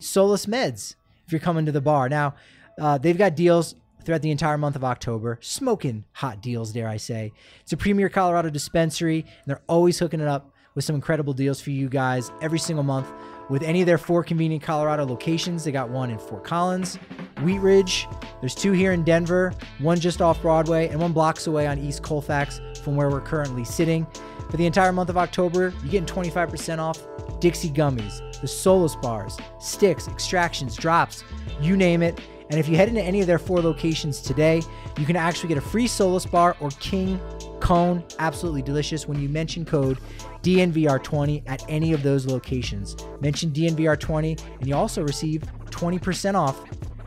Solace Meds if you're coming to the bar. Now, uh, they've got deals throughout the entire month of October. Smoking hot deals, dare I say. It's a premier Colorado dispensary, and they're always hooking it up with some incredible deals for you guys every single month with any of their four convenient Colorado locations. They got one in Fort Collins, Wheat Ridge. There's two here in Denver, one just off Broadway, and one blocks away on East Colfax from where we're currently sitting. For the entire month of October, you're getting 25% off Dixie gummies, the Solace bars, sticks, extractions, drops, you name it. And if you head into any of their four locations today, you can actually get a free Solace bar or King Cone, absolutely delicious, when you mention code DNVR20 at any of those locations. Mention DNVR20 and you also receive 20% off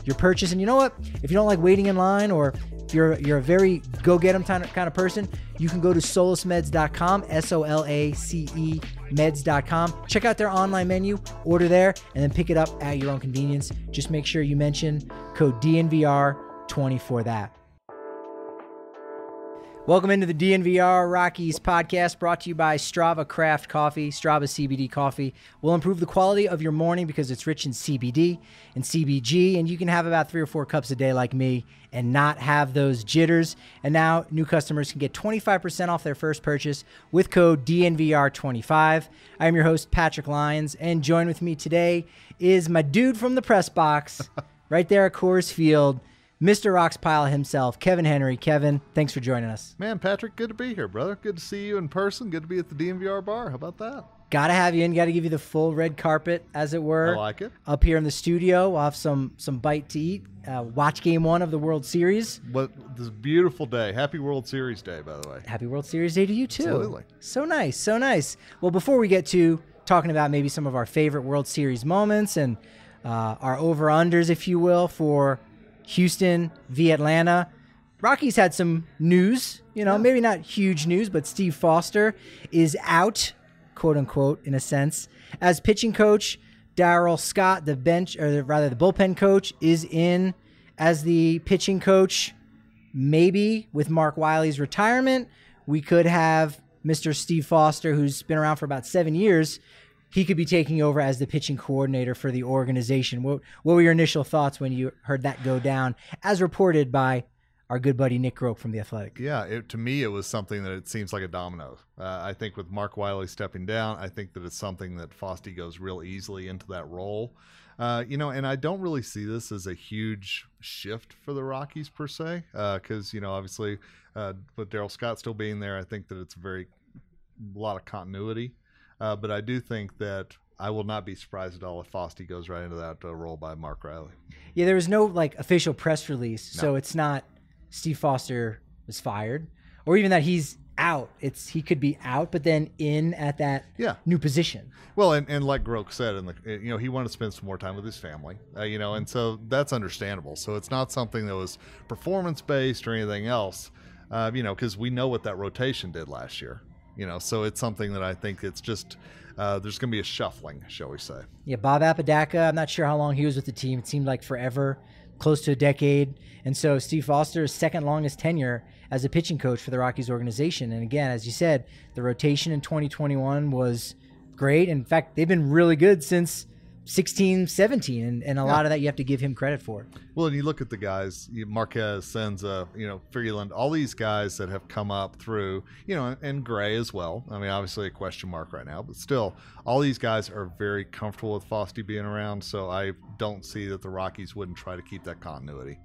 your purchase. And you know what? If you don't like waiting in line or if you're you're a very go get 'em kind of, kind of person, you can go to solacemeds.com, S O L A C E meds.com. Check out their online menu, order there, and then pick it up at your own convenience. Just make sure you mention code DNVR20 for that. Welcome into the DNVR Rockies podcast brought to you by Strava Craft Coffee. Strava CBD coffee will improve the quality of your morning because it's rich in CBD and CBG, and you can have about three or four cups a day like me and not have those jitters. And now new customers can get 25% off their first purchase with code DNVR25. I am your host, Patrick Lyons, and join with me today is my dude from the press box right there at Coors Field. Mr. Rockspile himself, Kevin Henry. Kevin, thanks for joining us. Man, Patrick, good to be here, brother. Good to see you in person. Good to be at the DNVR bar. How about that? Gotta have you in. Gotta give you the full red carpet, as it were. I like it. Up here in the studio, we'll have some some bite to eat. Uh, watch Game One of the World Series. What this beautiful day. Happy World Series Day, by the way. Happy World Series Day to you too. Absolutely. So nice, so nice. Well, before we get to talking about maybe some of our favorite World Series moments and uh, our over unders, if you will, for Houston v Atlanta. Rockies had some news, you know, maybe not huge news, but Steve Foster is out, quote unquote, in a sense, as pitching coach. Darryl Scott, the bench, or rather the bullpen coach, is in as the pitching coach. Maybe with Mark Wiley's retirement, we could have Mr. Steve Foster, who's been around for about seven years, he could be taking over as the pitching coordinator for the organization. What, what were your initial thoughts when you heard that go down, as reported by our good buddy Nick Groke from the Athletic? Yeah, it, to me, it was something that it seems like a domino. Uh, I think with Mark Wiley stepping down, I think that it's something that Fosty goes real easily into that role. Uh, you know, and I don't really see this as a huge shift for the Rockies per se, because uh, you know, obviously, uh, with Darryl Scott still being there, I think that it's a very a lot of continuity. Uh, but I do think that I will not be surprised at all if Fosty goes right into that uh, role by Mark Riley. Yeah, there was no like official press release, no. so it's not Steve Foster was fired, or even that he's out. It's he could be out, but then in at that yeah. new position. Well, and, and like Groke said, and you know he wanted to spend some more time with his family, uh, you know, and so that's understandable. So it's not something that was performance based or anything else, uh, you know, because we know what that rotation did last year you know so it's something that i think it's just uh, there's going to be a shuffling shall we say. Yeah bob apodaca i'm not sure how long he was with the team. It seemed like forever close to a decade. And so steve foster's second longest tenure as a pitching coach for the rockies organization. And again as you said the rotation in 2021 was great. In fact they've been really good since 16, 17, and, and a yeah. lot of that you have to give him credit for. Well, and you look at the guys, Marquez, Senza, you know, Freeland, all these guys that have come up through, you know, and Gray as well. I mean, obviously a question mark right now, but still, all these guys are very comfortable with Fosty being around. So I don't see that the Rockies wouldn't try to keep that continuity.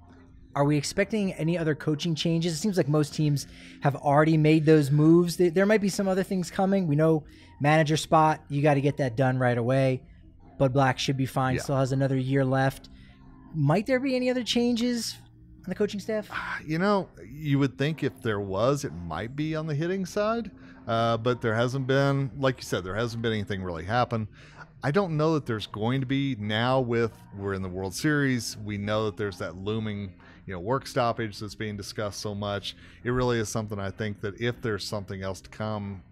are we expecting any other coaching changes? It seems like most teams have already made those moves. There might be some other things coming. We know manager spot, you got to get that done right away. Bud Black should be fine. Yeah. Still has another year left. Might there be any other changes on the coaching staff? You know, you would think if there was, it might be on the hitting side, uh, but there hasn't been. Like you said, there hasn't been anything really happen. I don't know that there's going to be now. With we're in the World Series, we know that there's that looming, you know, work stoppage that's being discussed so much. It really is something I think that if there's something else to come,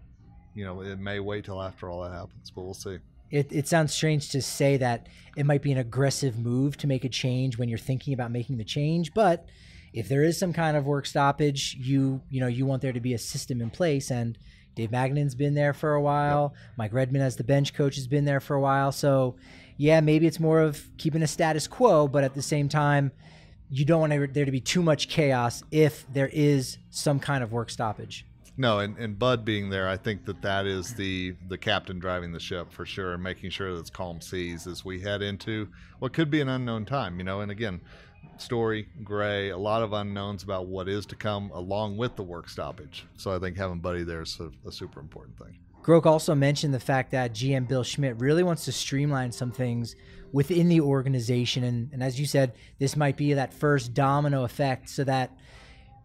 you know, it may wait till after all that happens, but we'll see. It, it sounds strange to say that it might be an aggressive move to make a change when you're thinking about making the change, but if there is some kind of work stoppage, you you know you want there to be a system in place. And Dave Magadan's been there for a while. Yep. Mike Redmond, as the bench coach, has been there for a while. So yeah, maybe it's more of keeping a status quo, but at the same time, you don't want there to be too much chaos if there is some kind of work stoppage. No, and, and Bud being there, I think that that is the the captain driving the ship for sure, and making sure that it's calm seas as we head into what could be an unknown time. You know, and again, Story, Gray, a lot of unknowns about what is to come along with the work stoppage. So I think having Buddy there is a, a super important thing. Groke also mentioned the fact that GM Bill Schmidt really wants to streamline some things within the organization. And, and as you said, this might be that first domino effect so that,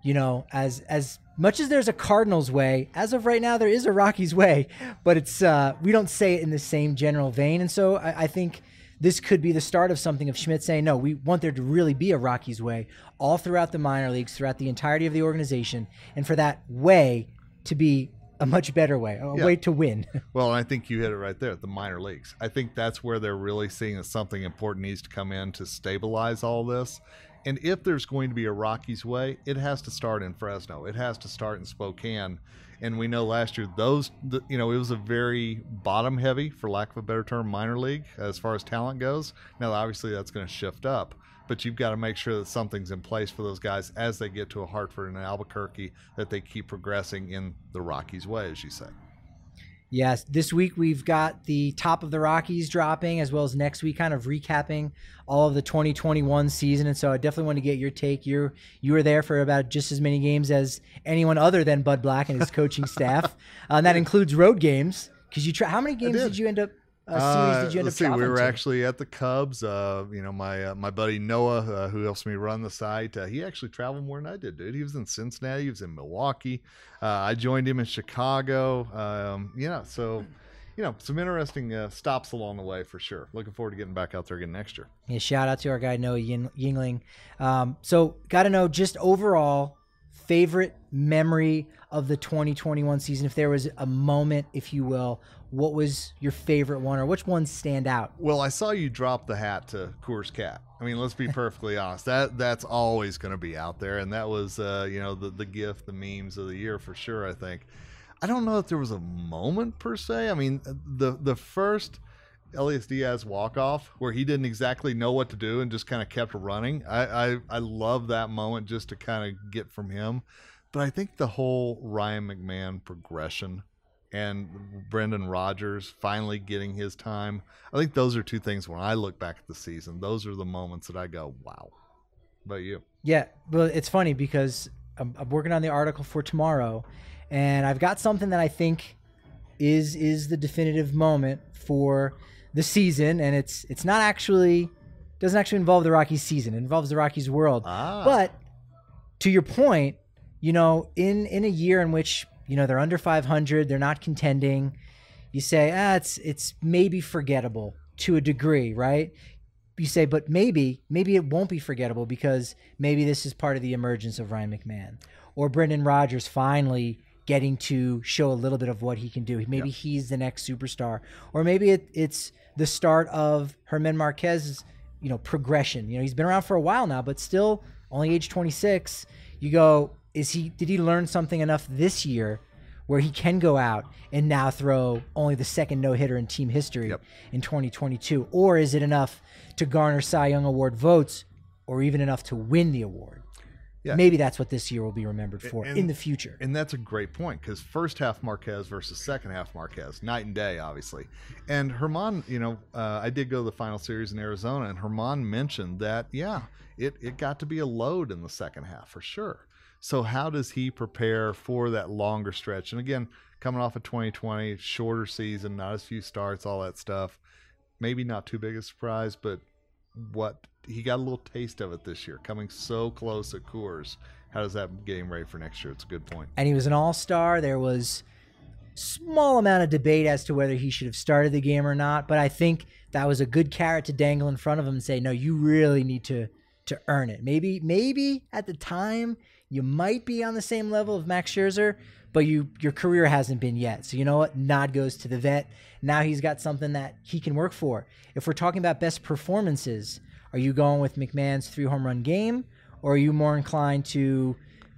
you know, as as much as there's a Cardinals way, as of right now, there is a Rockies way, but it's uh, we don't say it in the same general vein. And so I, I think this could be the start of something of Schmidt saying, no, we want there to really be a Rockies way all throughout the minor leagues, throughout the entirety of the organization, and for that way to be a much better way, a yeah. way to win. well, I think you hit it right there, the minor leagues. I think that's where they're really seeing that something important needs to come in to stabilize all this. And if there's going to be a Rockies way, it has to start in Fresno. It has to start in Spokane. And we know last year those, you know, it was a very bottom heavy, for lack of a better term, minor league as far as talent goes. Now, obviously, that's going to shift up, but you've got to make sure that something's in place for those guys as they get to a Hartford and Albuquerque that they keep progressing in the Rockies way, as you say. Yes, this week we've got the top of the Rockies dropping, as well as next week, kind of recapping all of the 2021 season. And so I definitely want to get your take. You you were there for about just as many games as anyone other than Bud Black and his coaching staff, uh, and that includes road games. Because you try, how many games did. did you end up uh, series did you end let's up see. We were to? actually at the Cubs. Uh, you know, my uh, my buddy Noah, uh, who helps me run the site, uh, he actually traveled more than I did, dude. He was in Cincinnati. He was in Milwaukee. Uh, I joined him in Chicago. Um, you know, so you know, some interesting stops along the way for sure. Looking forward to getting back out there again next year. Yeah, shout out to our guy Noah Yingling. Um, so, got to know just overall favorite memory of the 2021 season if there was a moment if you will what was your favorite one or which ones stand out well i saw you drop the hat to coors cat i mean let's be perfectly honest that that's always going to be out there and that was uh, you know the, the gift the memes of the year for sure i think i don't know if there was a moment per se i mean the the first Elias Diaz walk off where he didn't exactly know what to do and just kind of kept running. I, I, I love that moment just to kind of get from him. But I think the whole Ryan McMahon progression and Brendan Rodgers finally getting his time, I think those are two things when I look back at the season, those are the moments that I go, wow. About you? Yeah, well, it's funny because I'm, I'm working on the article for tomorrow, and I've got something that I think is is the definitive moment for the season, and it's it's not actually doesn't actually involve the Rockies season. It involves the Rockies world. Ah. But to your point, you know, in in a year in which you know they're under 500, they're not contending. You say, ah, it's it's maybe forgettable to a degree, right? You say, but maybe maybe it won't be forgettable because maybe this is part of the emergence of Ryan McMahon or Brendan Rodgers finally getting to show a little bit of what he can do. Maybe he's the next superstar, or maybe it, it's the start of German Marquez's, you know, progression. You know, he's been around for a while now, but still only age 26. You go, is he? Did he learn something enough this year where he can go out and now throw only the second no hitter in team history yep. in 2022, or is it enough to garner Cy Young Award votes, or even enough to win the award? Yeah. Maybe that's what this year will be remembered for And- in the future. And that's a great point because first half Marquez versus second half Marquez, night and day, obviously. And Herman, you know, uh, I did go to the final series in Arizona, and Herman mentioned that, yeah, it, it got to be a load in the second half for sure. So, how does he prepare for that longer stretch? And again, coming off of 2020, shorter season, not as few starts, all that stuff. Maybe not too big a surprise, but what he got a little taste of it this year, coming so close at Coors. How does that him ready for next year? It's a good point. and he was an all-star. There was small amount of debate as to whether he should have started the game or not, but I think that was a good carrot to dangle in front of him and say, "No, you really need to to earn it." Maybe maybe at the time you might be on the same level of Max Scherzer, but you your career hasn't been yet. So you know what? Nod goes to the vet. Now he's got something that he can work for. If we're talking about best performances, are you going with McMahon's three home run game, or are you more inclined to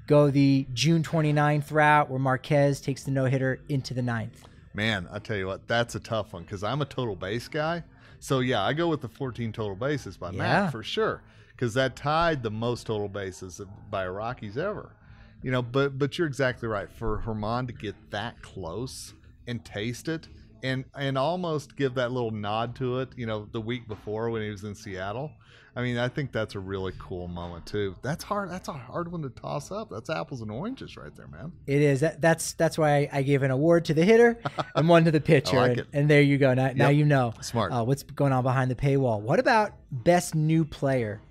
go the June 29th route where Marquez takes the no hitter into the ninth? Man, I tell you what, that's a tough one because I'm a total base guy. So yeah, I go with the 14 total bases by Yeah. Matt for sure because that tied the most total bases by a Rockies ever. You know, but but you're exactly right. For Herman to get that close and taste it and and almost give that little nod to it, you know, the week before when he was in Seattle. I mean, I think that's a really cool moment too. That's hard. That's a hard one to toss up. That's apples and oranges right there, man. It is. That, that's that's why I, I gave an award to the hitter and one to the pitcher. like and, it. and there you go. Now, now you know Smart. uh, what's going on behind the paywall. What about best new player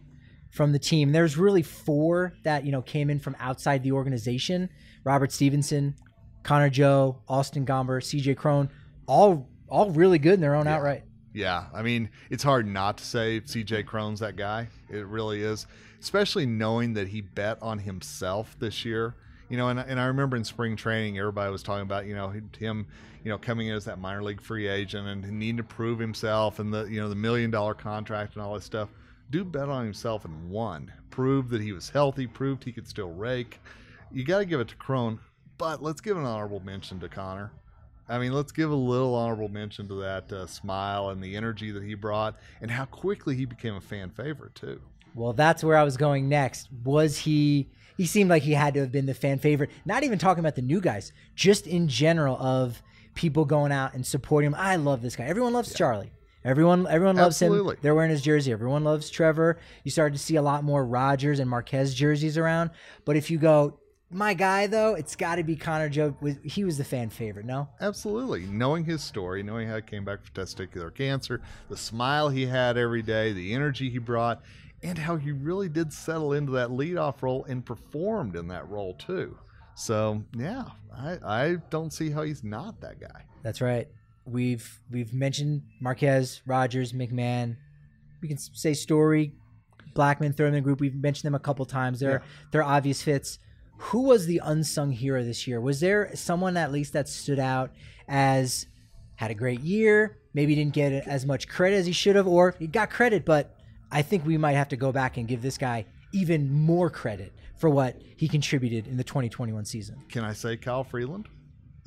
from the team? There's really four that you know came in from outside the organization: Robert Stephenson, Connor Joe, Austin Gomber, C.J. Cron. All all really good in their own outright. Yeah, I mean, it's hard not to say CJ Cron's that guy. It really is, especially knowing that he bet on himself this year. You know, and, and I remember in spring training, everybody was talking about, you know, him, you know, coming in as that minor league free agent and needing to prove himself and the, you know, the million dollar contract and all this stuff. Dude bet on himself and won. Proved that he was healthy, proved he could still rake. You got to give it to Cron, but let's give an honorable mention to Connor. I mean, let's give a little honorable mention to that uh, smile and the energy that he brought, and how quickly he became a fan favorite too. Well, that's where I was going next. Was he? He seemed like he had to have been the fan favorite. Not even talking about the new guys, just in general of people going out and supporting him. I love this guy. Everyone loves Charlie. Everyone, everyone loves Absolutely. him. They're wearing his jersey. Everyone loves Trevor. You started to see a lot more Rodgers and Marquez jerseys around. But if you go, my guy though, it's got to be Connor Joe. He was the fan favorite. No, Absolutely, knowing his story, knowing how he came back from testicular cancer, the smile he had every day, the energy he brought, and how he really did settle into that leadoff role and performed in that role too. So yeah, I I don't see how he's not that guy. That's right. We've we've mentioned Marquez, Rodgers, McMahon. We can say Story, Blackmon, throw them in the group. We've mentioned them a couple times. They're they're obvious fits. Who was the unsung hero this year? Was there someone at least that stood out as had a great year? Maybe didn't get as much credit as he should have, or he got credit, but I think we might have to go back and give this guy even more credit for what he contributed in the 2021 season. Can I say Kyle Freeland?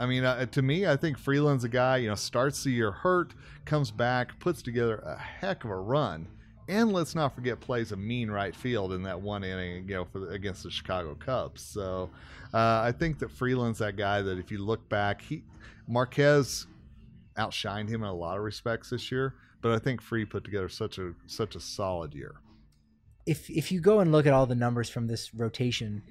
I mean, uh, to me, I think Freeland's a guy, you know, starts the year hurt, comes back, puts together a heck of a run, and let's not forget plays a mean right field in that one inning, you know, for against the Chicago Cubs. So uh, I think that Freeland's that guy that if you look back, he Marquez outshined him in a lot of respects this year, but I think Free put together such a such a solid year. if if you go and look at all the numbers from this rotation,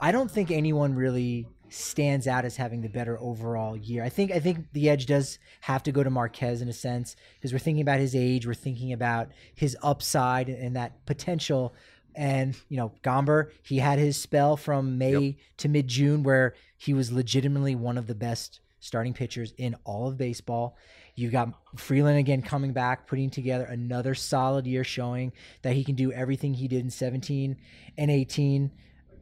I don't think anyone really stands out as having the better overall year. I think I think the edge does have to go to Marquez in a sense because we're thinking about his age, we're thinking about his upside and that potential. And you know, Gomber, he had his spell from May to mid June where he was legitimately one of the best starting pitchers in all of baseball. You've got Freeland again coming back, putting together another solid year, showing that he can do everything he did in 17 and 18.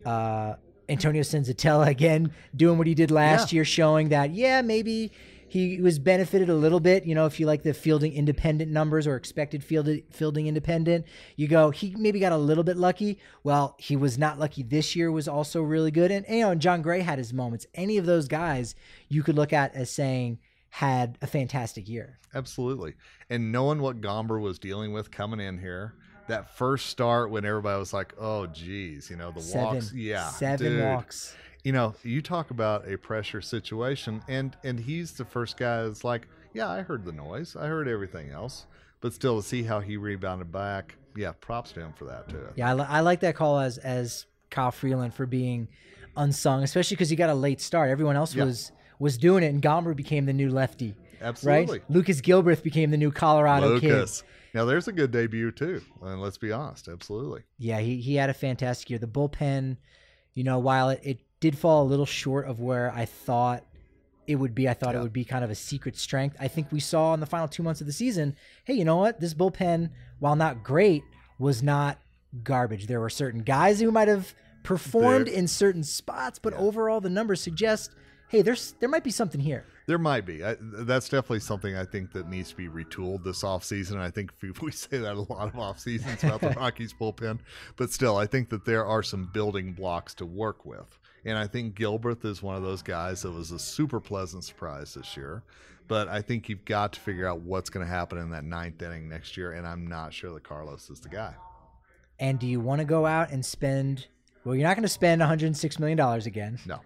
Uh, Antonio Senzatela again doing what he did last Yeah. year, showing that yeah, maybe he was benefited a little bit. You know, if you like the fielding independent numbers or expected fielded, fielding independent, you go he maybe got a little bit lucky. Well, he was not lucky this year. Was also really good, and you know, and John Gray had his moments. Any of those guys you could look at as saying had a fantastic year. Absolutely. And knowing what Gomber was dealing with coming in here, that first start when everybody was like, "Oh, geez," you know, the seven, walks. Yeah, seven dude. walks. You know, you talk about a pressure situation, and and he's the first guy that's like, "Yeah, I heard the noise. I heard everything else." But still, to see how he rebounded back, yeah, props to him for that too. Yeah, I, li- I like that call as as Kyle Freeland for being unsung, especially because he got a late start. Everyone else Yeah. was was doing it, and Gomber became the new lefty. Absolutely. Right? Lucas Gilbreath became the new Colorado Lucas. kid. Now there's a good debut too. And let's be honest, absolutely. Yeah, he, he had a fantastic year. The bullpen, you know, while it, it did fall a little short of where I thought it would be, I thought Yeah. it would be kind of a secret strength. I think we saw in the final two months of the season, hey, you know what? This bullpen, while not great, was not garbage. There were certain guys who might have performed There- in certain spots, but Yeah. overall the numbers suggest, hey, there's there might be something here. There might be. I, that's definitely something I think that needs to be retooled this offseason. I think we, say that a lot of off seasons about the Rockies bullpen, but still, I think that there are some building blocks to work with. And I think Gilbert is one of those guys that was a super pleasant surprise this year. But I think you've got to figure out what's going to happen in that ninth inning next year. And I'm not sure that Carlos is the guy. And do you want to go out and spend well, you're not going to spend 106 million dollars again. No.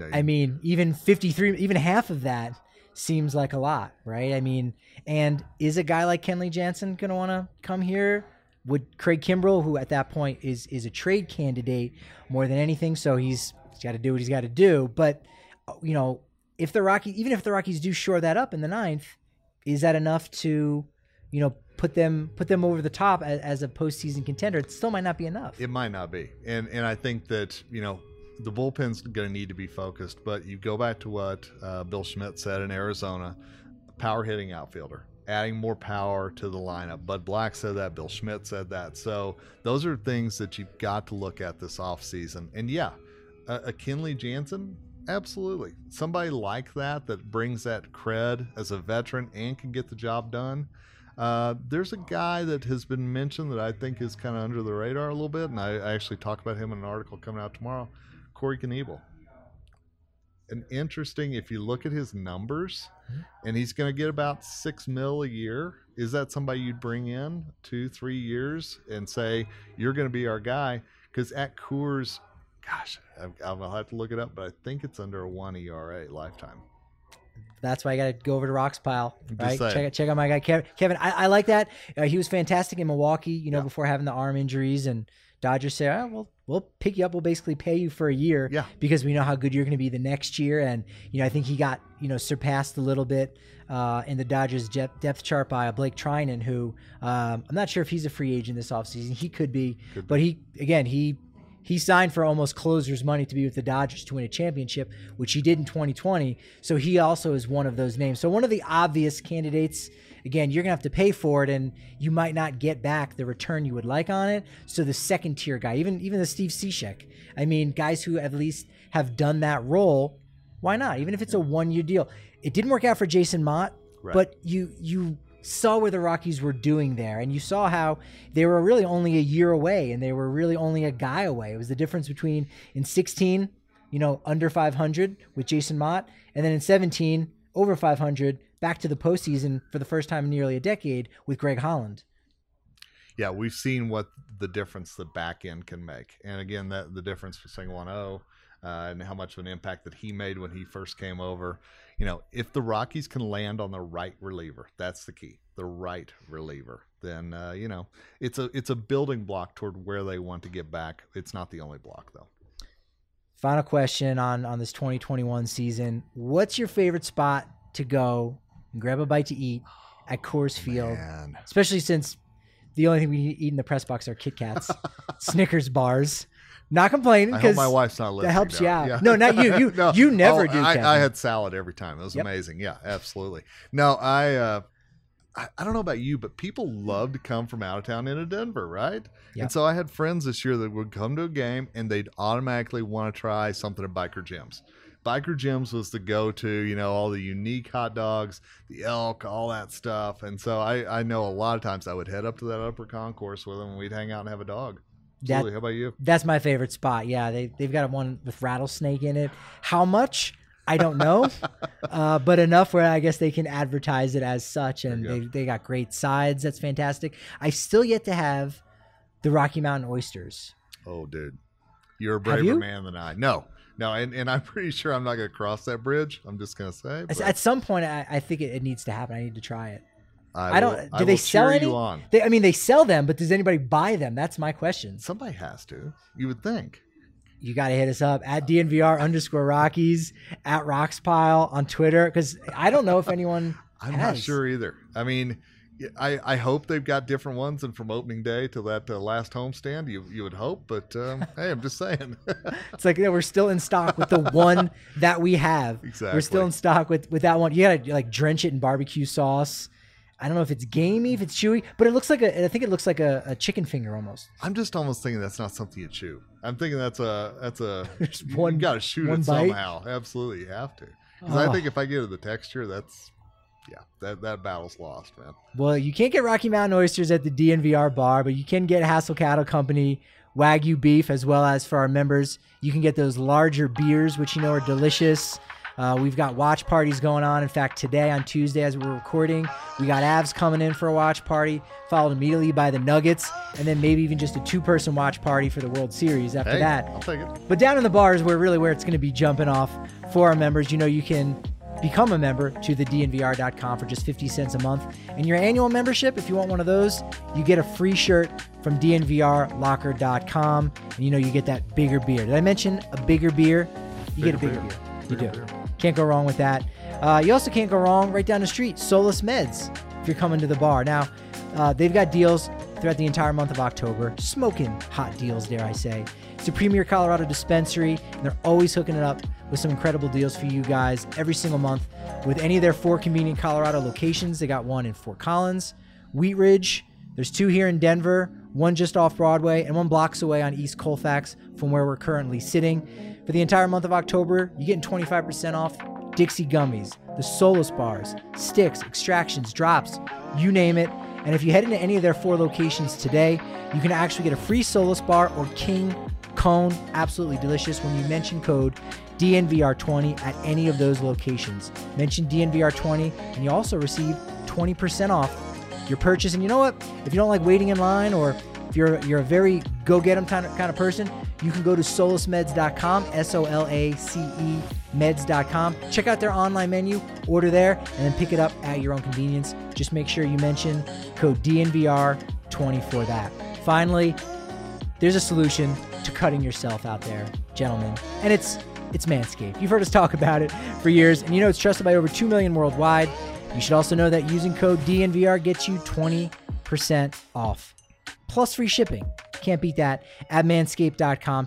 No I mean, even 53, even half of that seems like a lot, right? I mean, and is a guy like Kenley Jansen going to want to come here? Would Craig Kimbrel, who at that point is is a trade candidate more than anything, so he's, he's got to do what he's got to do. But uh, you know, if the Rockies, even if the Rockies do shore that up in the ninth, is that enough to, you know, put them put them over the top as, as a postseason contender? It still might not be enough. It might not be, and and I think that you know the bullpen's going to need to be focused. But you go back to what uh, Bill Schmidt said in Arizona: power hitting outfielder, adding more power to the lineup. Bud Black said that. Bill Schmidt said that. So those are things that you've got to look at this offseason. And yeah, a, a Kenley Jansen. Absolutely. Somebody like that that brings that cred as a veteran and can get the job done. Uh, there's a guy that has been mentioned that I think is kind of under the radar a little bit, and I, I actually talk about him in an article coming out tomorrow. Corey Knebel. An interesting, if you look at his numbers, and he's going to get about six mil a year. Is that somebody you'd bring in two, three years and say you're going to be our guy? Because at Coors, gosh, I- I'll have to look it up, but I think it's under a one ERA lifetime. That's why I got to go over to Rockspile, right? Check out check out my guy Kev- Kevin. I, I like that. Uh, he was fantastic in Milwaukee. You know, Yeah. before having the arm injuries, and Dodgers say, oh, "Well, we'll pick you up. We'll basically pay you for a year, Yeah. because we know how good you're going to be the next year." And you know, I think he got you know surpassed a little bit uh, in the Dodgers depth, depth chart by Blake Treinen, who um, I'm not sure if he's a free agent this offseason. He could be, Could but he again he he signed for almost closer's money to be with the Dodgers to win a championship, which he did in 2020. So he also is one of those names. So one of the obvious candidates. Again, you're gonna have to pay for it, and you might not get back the return you would like on it. So the second tier guy, even even the Steve Cishek, I mean, guys who at least have done that role, why not? Even if it's a one year deal, it didn't work out for Jason Motte, Right. but you you saw where the Rockies were doing there, and you saw how they were really only a year away, and they were really only a guy away. It was the difference between in 16, you know, under 500 with Jason Motte, and then in 17, over 500, back to the postseason for the first time in nearly a decade with Greg Holland. yeah, we've seen what the difference the back end can make. And again, that the difference between 1 0 uh, and how much of an impact that he made when he first came over. You know, if the Rockies can land on the right reliever, that's the key. The right reliever, then uh, you know it's a it's a building block toward where they want to get back. It's not the only block though. Final question on on this 2021 season: What's your favorite spot to go and grab a bite to eat at Coors Field? Man. especially since the only thing we eat in the press box are Kit Kats, Snickers bars. Not complaining because my wife's not listening. That helps now. you out. Yeah. No, not you. You- you never do, I, I had salad every time. It was Yep. amazing. Yeah, absolutely. No, I, uh, I I don't know about you, but people love to come from out of town into Denver, right? Yep. And so I had friends this year that would come to a game and they'd automatically want to try something at Biker Jim's. Biker Jim's was the go-to, you know, all the unique hot dogs, the elk, all that stuff. And so I, I know a lot of times I would head up to that upper concourse with them and we'd hang out and have a dog. That- How about you? that's my favorite spot. Yeah, they they've got one with rattlesnake in it. How much? I don't know, uh, but enough where I guess they can advertise it as such, and they, they got great sides. That's fantastic. I still yet to have the Rocky Mountain Oysters. Oh, dude, you're a braver you? man than I. No, no, and, and I'm pretty sure I'm not going to cross that bridge. I'm just going to say. At- but At some point, I, I think it, it needs to happen. I need to try it. I, I don't. will- do I they sell any? They, I mean, they sell them, but does anybody buy them? That's my question. Somebody has to. You would think. You got to hit us up at DNVR underscore Rockies at Rockspile on Twitter because I don't know if anyone. I'm has. not sure either. I mean, I, I hope they've got different ones and from opening day to that uh, last homestand. You you would hope, but um, hey, I'm just saying. It's like yeah, we're still in stock with the one that we have. exactly We're still in stock with with that one. You gotta like drench it in barbecue sauce. I don't know if it's gamey, if it's chewy, but it looks like a. I think it looks like a, a chicken finger almost. I'm just almost thinking that's not something you chew. I'm thinking that's a that's a you, one- got to shoot it bite? somehow. Absolutely, you have to. Because Oh. I think if I get to the texture, that's yeah, that that battle's lost, man. Well, you can't get Rocky Mountain oysters at the DNVR bar, but you can get Hassel Cattle Company Wagyu beef as well as for our members, you can get those larger beers, which you know are delicious. Uh, we've got watch parties going on. In fact, today on Tuesday, as we're recording, we got Avs coming in for a watch party, followed immediately by the Nuggets, and then maybe even just a two-person watch party for the World Series after Hey, that. I'll take it. But down in the bars, where really where it's going to be jumping off for our members, you know, you can become a member to the dnvr.com for just 50 cents a month. And your annual membership, if you want one of those, you get a free shirt from dnvrlocker.com. And you know, you get that bigger beer. Did I mention a bigger beer? You get a Bigger bigger beer. beer. You Bigger do. beer. Can't go wrong with that. Uh, you also can't go wrong right down the street, Solace Meds, if you're coming to the bar. Now, uh, they've got deals throughout the entire month of October, smoking hot deals, dare I say. It's a premier Colorado dispensary, and they're always hooking it up with some incredible deals for you guys every single month with any of their four convenient Colorado locations. They got one in Fort Collins, Wheat Ridge, there's two here in Denver, one just off Broadway, and one blocks away on East Colfax from where we're currently sitting. For the entire month of October, you're getting 25% off Dixie Gummies, the Solace bars, sticks, extractions, drops, you name it. And if you head into any of their four locations today, you can actually get a free Solace bar or King Cone, absolutely delicious, when you mention code DNVR20 at any of those locations. Mention DNVR20, and you also receive 20% off your purchase. And you know what? If you don't like waiting in line, or if you're you're a very go get 'em kind of kind of person, you can go to solacemeds.com, S O L A C E meds.com. Check out their online menu, order there, and then pick it up at your own convenience. Just make sure you mention code DNVR20 for that. Finally, there's a solution to cutting yourself out there, gentlemen, and it's it's Manscaped. You've heard us talk about it for years, and you know it's trusted by over 2 million worldwide. You should also know that using code DNVR gets you 20% off, plus free shipping. Can't beat that at manscaped.com.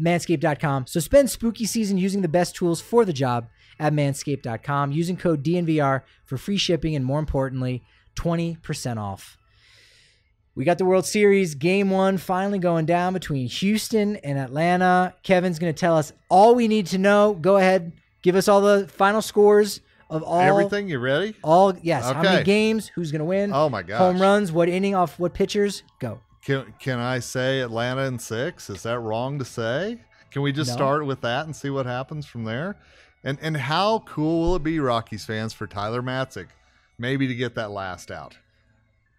Manscaped.com. So spend spooky season using the best tools for the job at manscaped.com, using code DNVR for free shipping and more importantly, 20% off. We got the World Series game one finally going down between Houston and Atlanta. Kevin's going to tell us all we need to know. Go ahead, give us all the final scores of all Everything, you ready? All yes, how many games? Who's going to win? Oh my god! Home runs? What inning? Off what pitchers? Go. Can can I say Atlanta in six? Is that wrong to say? Can we just No. start with that and see what happens from there? And and how cool will it be, Rockies fans, for Tyler Matzek maybe to get that last out?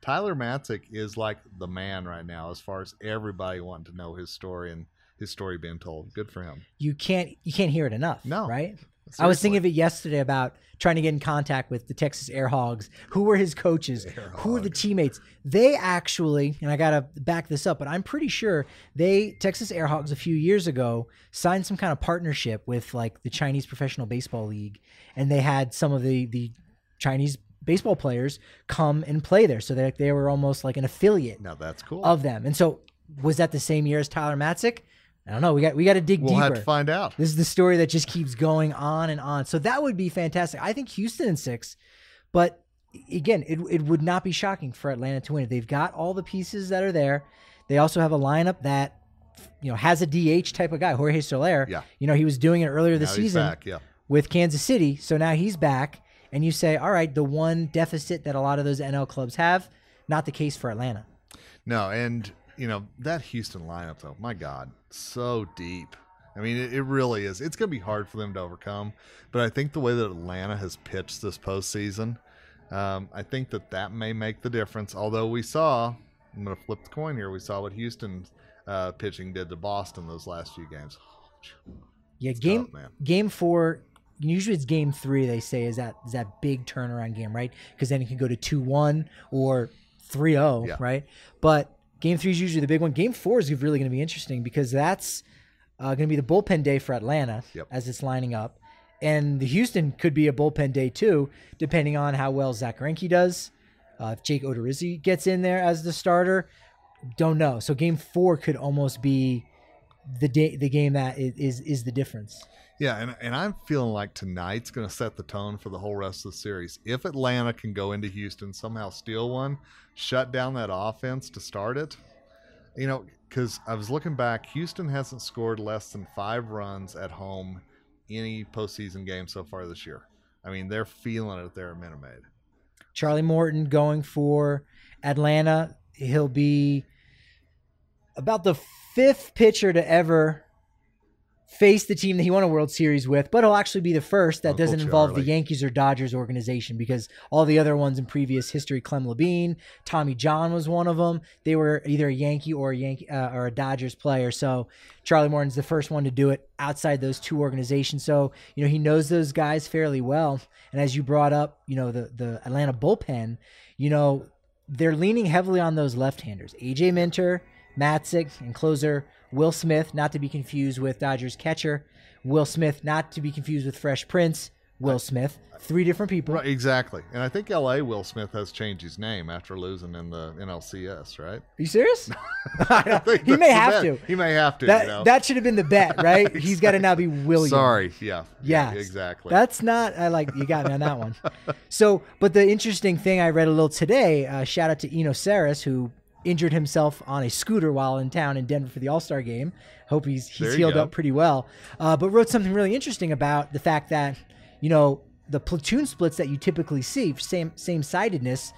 Tyler Matzek is like the man right now as far as everybody wanting to know his story and his story being told. Good for him. You can't you can't hear it enough. No. right? I was thinking of it yesterday about trying to get in contact with the Texas Air Hogs. Who were his coaches? Who were the teammates? They actually, and I gotta back this up, but I'm pretty sure they Texas Air Hogs a few years ago signed some kind of partnership with like the Chinese Professional Baseball League, and they had some of the the Chinese baseball players come and play there, so they they were almost like an affiliate Now that's cool. of them. And so, was that the same year as Tyler Matzek? I don't know. We got we got to dig deeper. we'll have to find out. This is the story that just keeps going on and on. So that would be fantastic. I think Houston in six, but again, it, it would not be shocking for Atlanta to win. They've got all the pieces that are there. They also have a lineup that you know has a DH type of guy, Jorge Soler. Yeah. You know, he was doing it earlier this Now he's season back, yeah. with Kansas City. So now he's back, and you say, all right, the one deficit that a lot of those NL clubs have, not the case for Atlanta. No, and you know that Houston lineup though, my God, so deep. I mean, it, it really is. It's going to be hard for them to overcome, but I think the way that Atlanta has pitched this postseason, um, I think that that may make the difference. Although we saw I'm going to flip the coin here. We saw what Houston uh, pitching did to Boston those last few games. Yeah, game tough, game four. Usually it's game three. They say is that is that big turnaround game, right? Because then it can go to two one or 3-0, Yeah. right? But game three is usually the big one. Game four is really going to be interesting because that's uh, going to be the bullpen day for Atlanta Yep. as it's lining up, and the Houston could be a bullpen day too, depending on how well Zack Greinke does. Uh, if Jake Odorizzi gets in there as the starter, don't know. So game four could almost be the day, the game that is is, is the difference. Yeah, and, and I'm feeling like tonight's going to set the tone for the whole rest of the series. If Atlanta can go into Houston, somehow steal one, shut down that offense to start it, you know, because I was looking back, Houston hasn't scored less than five runs at home any postseason game so far this year. I mean, they're feeling it there at Minute. Charlie Morton going for Atlanta. He'll be about the fifth pitcher to ever face the team that he won a World Series with, but he'll actually be the first that Uncle doesn't involve the Yankees or Dodgers organization because all the other ones in previous history, Clem Labine, Tommy John was one of them. They were either a Yankee or a Yankee uh, or a Dodgers player. So Charlie Morton's the first one to do it outside those two organizations. So you know he knows those guys fairly well. And as you brought up, you know the the Atlanta bullpen, you know they're leaning heavily on those left-handers, AJ Minter, Matzek, and closer Will Smith, not to be confused with Dodgers catcher Will Smith, not to be confused with Fresh Prince Will Smith. Three different people. Right, exactly. And I think LA Will Smith has changed his name after losing in the NLCS, right? Are you serious? I don't think he may have to. He may have to. That you know? that should have been the bet, right? He's got to now be William. Sorry. Yeah. Yeah, Exactly. That's not. I like you got me on that one. So, but the interesting thing I read a little today. Uh, shout out to Eno Sarris who injured himself on a scooter while in town in Denver for the All Star game. Hope he's he's healed go. up pretty well. Uh, but wrote something really interesting about the fact that you know the platoon splits that you typically see, same same sidedness,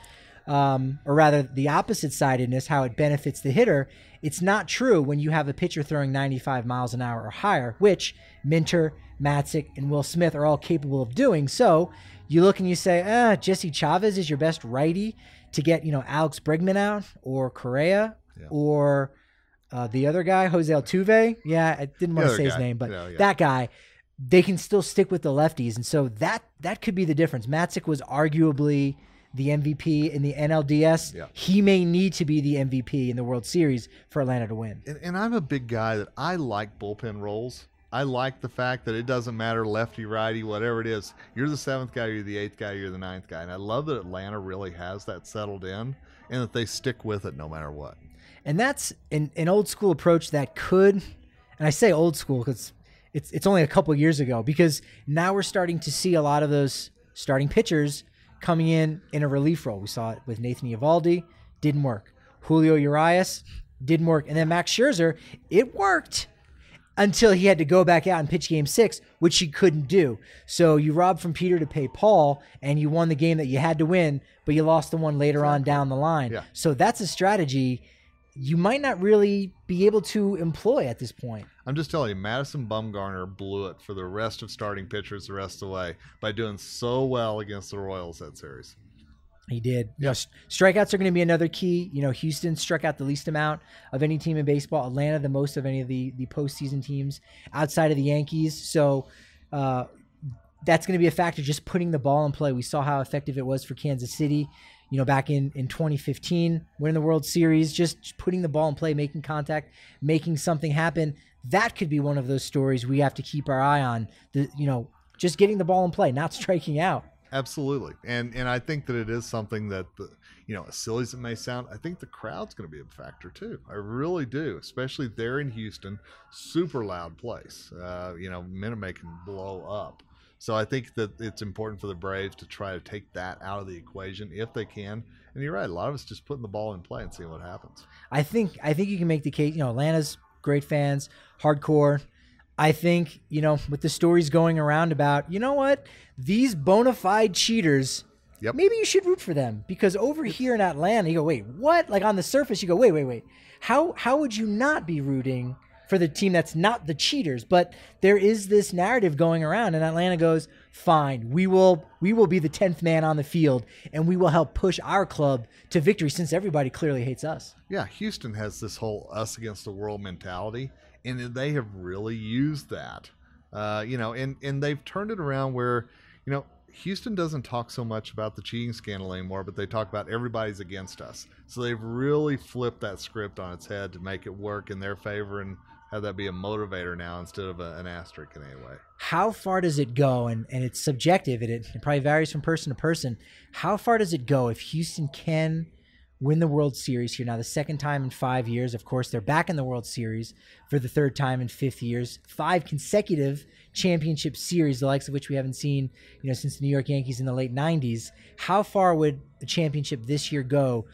um, or rather the opposite sidedness, how it benefits the hitter. It's not true when you have a pitcher throwing 95 miles an hour or higher, which Minter, Matzek, and Will Smith are all capable of doing. So you look and you say, ah, Jesse Chavez is your best righty to get, you know, Alex Bregman out or Correa Yeah. or uh, the other guy, Jose Altuve. Yeah, I didn't want to say his name, but yeah. that guy. They can still stick with the lefties, and so that that could be the difference. Matzek was arguably the MVP in the NLDS. Yeah. He may need to be the MVP in the World Series for Atlanta to win. and, and I'm a big guy that I like bullpen roles. I like the fact that it doesn't matter lefty, righty, whatever it is. You're the seventh guy, you're the eighth guy, you're the ninth guy. And I love that Atlanta really has that settled in and that they stick with it no matter what. And that's an, an old school approach that could, and I say old school because it's it's only a couple years ago because now we're starting to see a lot of those starting pitchers coming in in a relief role. We saw it with Nathan Eovaldi, didn't work. Julio Urias didn't work, and then Max Scherzer, it worked until he had to go back out and pitch game six, which he couldn't do. So you robbed from Peter to pay Paul, and you won the game that you had to win, but you lost the one later on down the line. Yeah. So that's a strategy you might not really be able to employ at this point. I'm just telling you, Madison Bumgarner blew it for the rest of starting pitchers the rest of the way by doing so well against the Royals that series. He did. You know, s- strikeouts are going to be another key. You know, Houston struck out the least amount of any team in baseball. Atlanta the most of any of the the postseason teams outside of the Yankees. So uh, that's going to be a factor. Just putting the ball in play. We saw how effective it was for Kansas City. You know, back in in 2015, winning the World Series, just putting the ball in play, making contact, making something happen. That could be one of those stories we have to keep our eye on. The you know, just getting the ball in play, not striking out. Absolutely, and and I think that it is something that the you know as silly as it may sound, I think the crowd's going to be a factor too. I really do, especially there in Houston, super loud place. Uh, you know, Minute Maid can blow up. So I think that it's important for the Braves to try to take that out of the equation if they can. And you're right, a lot of us just putting the ball in play and seeing what happens. I think I think you can make the case. You know, Atlanta's great fans, hardcore. I think you know with the stories going around about you know what these bona fide cheaters. Yep. Maybe you should root for them because over here in Atlanta, you go, wait, what? Like on the surface, you go, wait, wait, wait. How how would you not be rooting for the team that's not the cheaters. But there is this narrative going around, and Atlanta goes, "Fine, we will we will be the tenth man on the field, and we will help push our club to victory." Since everybody clearly hates us. Yeah, Houston has this whole us against the world mentality, and they have really used that. Uh, you know, and and they've turned it around where, you know, Houston doesn't talk so much about the cheating scandal anymore, but they talk about everybody's against us. So they've really flipped that script on its head to make it work in their favor and have that be a motivator now instead of a, an asterisk in any way. How far does it go? And, and it's subjective, it, it probably varies from person to person. How far does it go if Houston can win the World Series here now, the second time in five years? Of course, they're back in the World Series for the third time in fifth years, five consecutive championship series, the likes of which we haven't seen, you know, since the New York Yankees in the late 90s. How far would the championship this year go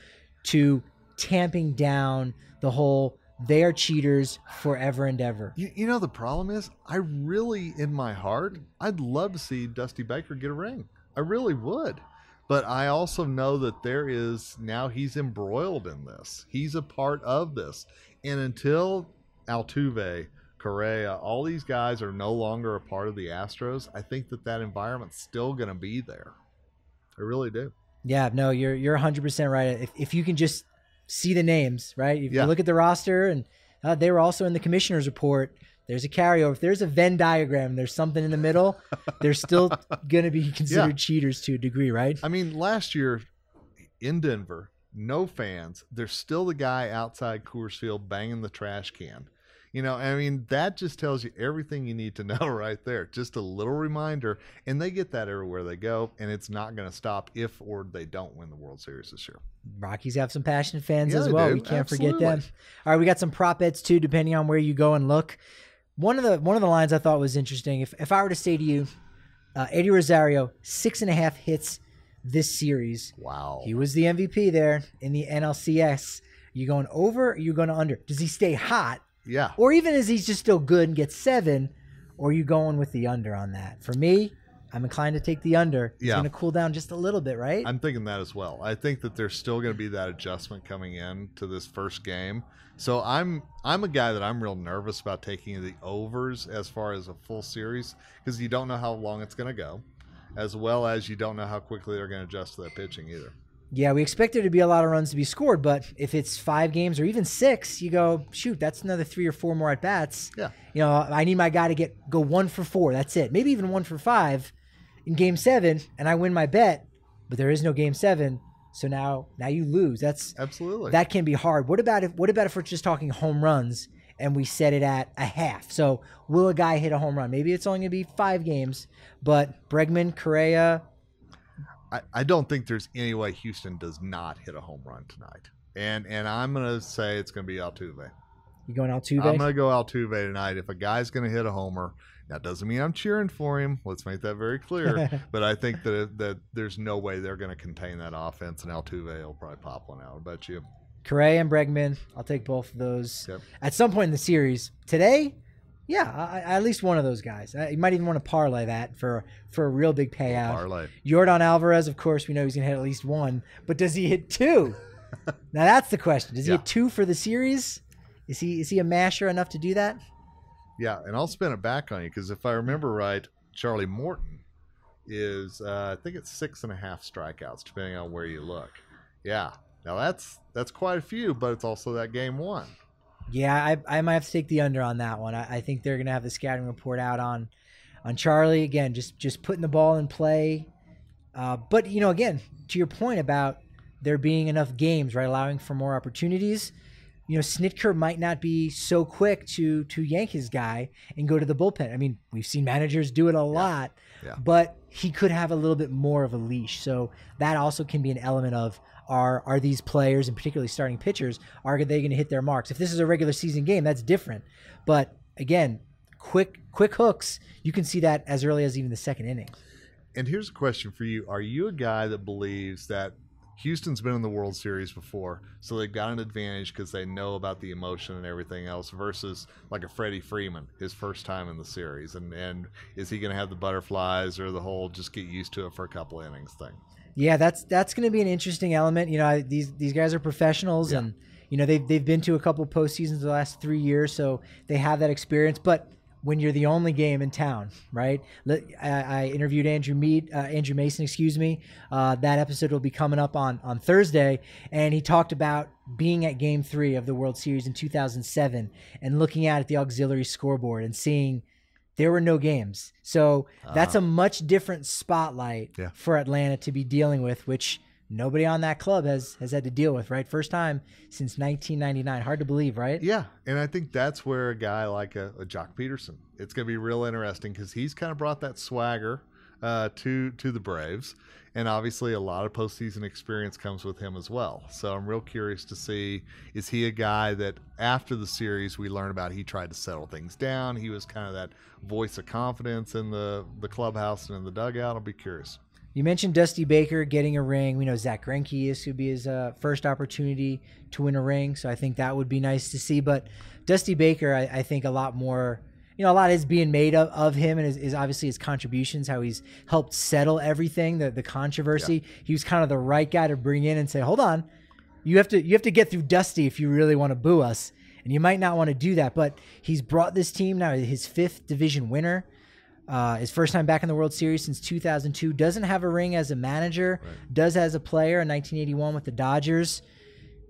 to tamping down the whole they are cheaters forever and ever. You, you know, the problem is, I really, in my heart, I'd love to see Dusty Baker get a ring. I really would. But I also know that there is now he's embroiled in this. He's a part of this. And until Altuve, Correa, all these guys are no longer a part of the Astros, I think that that environment's still going to be there. I really do. Yeah, no, you're you're 100% right. If if you can just see the names, right? If Yeah. you look at the roster and uh, they were also in the commissioner's report, there's a carryover. If there's a Venn diagram, there's something in the middle, they're still going to be considered Yeah. cheaters to a degree, right? I mean, last year in Denver, no fans. There's still the guy outside Coors Field banging the trash can. You know, I mean, that just tells you everything you need to know right there. Just a little reminder. And they get that everywhere they go. And it's not going to stop if or they don't win the World Series this year. Rockies have some passionate fans Yeah, as well. do. We can't forget them. All right, we got some prop bets too, depending on where you go and look. One of the one of the lines I thought was interesting. If if I were to say to you, uh, Eddie Rosario six and a half hits this series, Wow. he was the MVP there in the NLCS. You going over? Or you going under? Does he stay hot, yeah. or even is he just still good and gets seven? Or are you going with the under on that? For me, I'm inclined to take the under. It's Yeah. going to cool down just a little bit, right? I'm thinking that as well. I think that there's still going to be that adjustment coming in to this first game. So I'm I'm a guy that I'm real nervous about taking the overs as far as a full series because you don't know how long it's going to go, as well as you don't know how quickly they're going to adjust to that pitching either. Yeah, we expect there to be a lot of runs to be scored, but if it's five games or even six, you go, shoot, that's another three or four more at bats. Yeah. You know, I need my guy to get go one for four. That's it. Maybe even one for five in game seven, and I win my bet, but there is no game seven. So now now you lose. That's Absolutely. that can be hard. What about if what about if we're just talking home runs and we set it at a half? So will a guy hit a home run? Maybe it's only gonna be five games, but Bregman, Correa, I, I don't think there's any way Houston does not hit a home run tonight. And and I'm going to say it's going to be Altuve. you going Altuve? I'm going to go Altuve tonight. If a guy's going to hit a homer, that doesn't mean I'm cheering for him. Let's make that very clear. but I think that that there's no way they're going to contain that offense, and Altuve will probably pop one out. I bet you. Correa and Bregman. I'll take both of those Yep. at some point in the series. Today, yeah, I, I, at least one of those guys. Uh, you might even want to parlay that for for a real big payout. Parlay. Yordan Alvarez, of course, we know he's gonna hit at least one, but does he hit two? now that's the question. Does he Yeah. hit two for the series? Is he is he a masher enough to do that? Yeah, and I'll spin it back on you because if I remember right, Charlie Morton is uh, I think it's six and a half strikeouts, depending on where you look. Yeah, now that's that's quite a few, but it's also that game one. Yeah, I, I might have to take the under on that one. I, I think they're gonna have the scouting report out on on Charlie again, just just putting the ball in play. Uh, but you know, again, to your point about there being enough games, right, allowing for more opportunities. You know, Snitker might not be so quick to to yank his guy and go to the bullpen. I mean, we've seen managers do it a lot, Yeah. but he could have a little bit more of a leash. So that also can be an element of are are these players and particularly starting pitchers are they going to hit their marks? If this is a regular season game, that's different. But again, quick quick hooks, you can see that as early as even the second inning. And here's a question for you: Are you a guy that believes that Houston's been in the World Series before, so they've got an advantage because they know about the emotion and everything else, versus like a Freddie Freeman, his first time in the series, and and is he going to have the butterflies or the whole just get used to it for a couple innings thing? Yeah, that's that's going to be an interesting element. You know, I, these these guys are professionals, Yeah. and You know, they've they've been to a couple postseasons the last three years, so they have that experience. But when you're the only game in town, right? I, I interviewed Andrew Mead, uh, Andrew Mason, excuse me. Uh, that episode will be coming up on on Thursday, and he talked about being at Game Three of the World Series in 2007 and looking out at the auxiliary scoreboard and seeing there were no games. So that's a much different spotlight Yeah. for Atlanta to be dealing with, which nobody on that club has has had to deal with, right? First time since 1999. Hard to believe, right? Yeah, and I think that's where a guy like a, a Joc Pederson, it's going to be real interesting because he's kind of brought that swagger uh, to to the Braves, and obviously a lot of postseason experience comes with him as well. So I'm real curious to see is he a guy that after the series we learn about he tried to settle things down. He was kind of that voice of confidence in the the clubhouse and in the dugout. I'll be curious. You mentioned Dusty Baker getting a ring. We know Zack Greinke is to be his uh, first opportunity to win a ring, so I think that would be nice to see. But Dusty Baker, I, I think a lot more, you know, a lot is being made of, of him, and is, is obviously his contributions, how he's helped settle everything, the the controversy. He was kind of the right guy to bring in and say, "Hold on, you have to you have to get through Dusty if you really want to boo us." And you might not want to do that, but he's brought this team now his fifth division winner. Uh, his first time back in the World Series since 2002. Doesn't have a ring as a manager. Does as a player in 1981 with the Dodgers.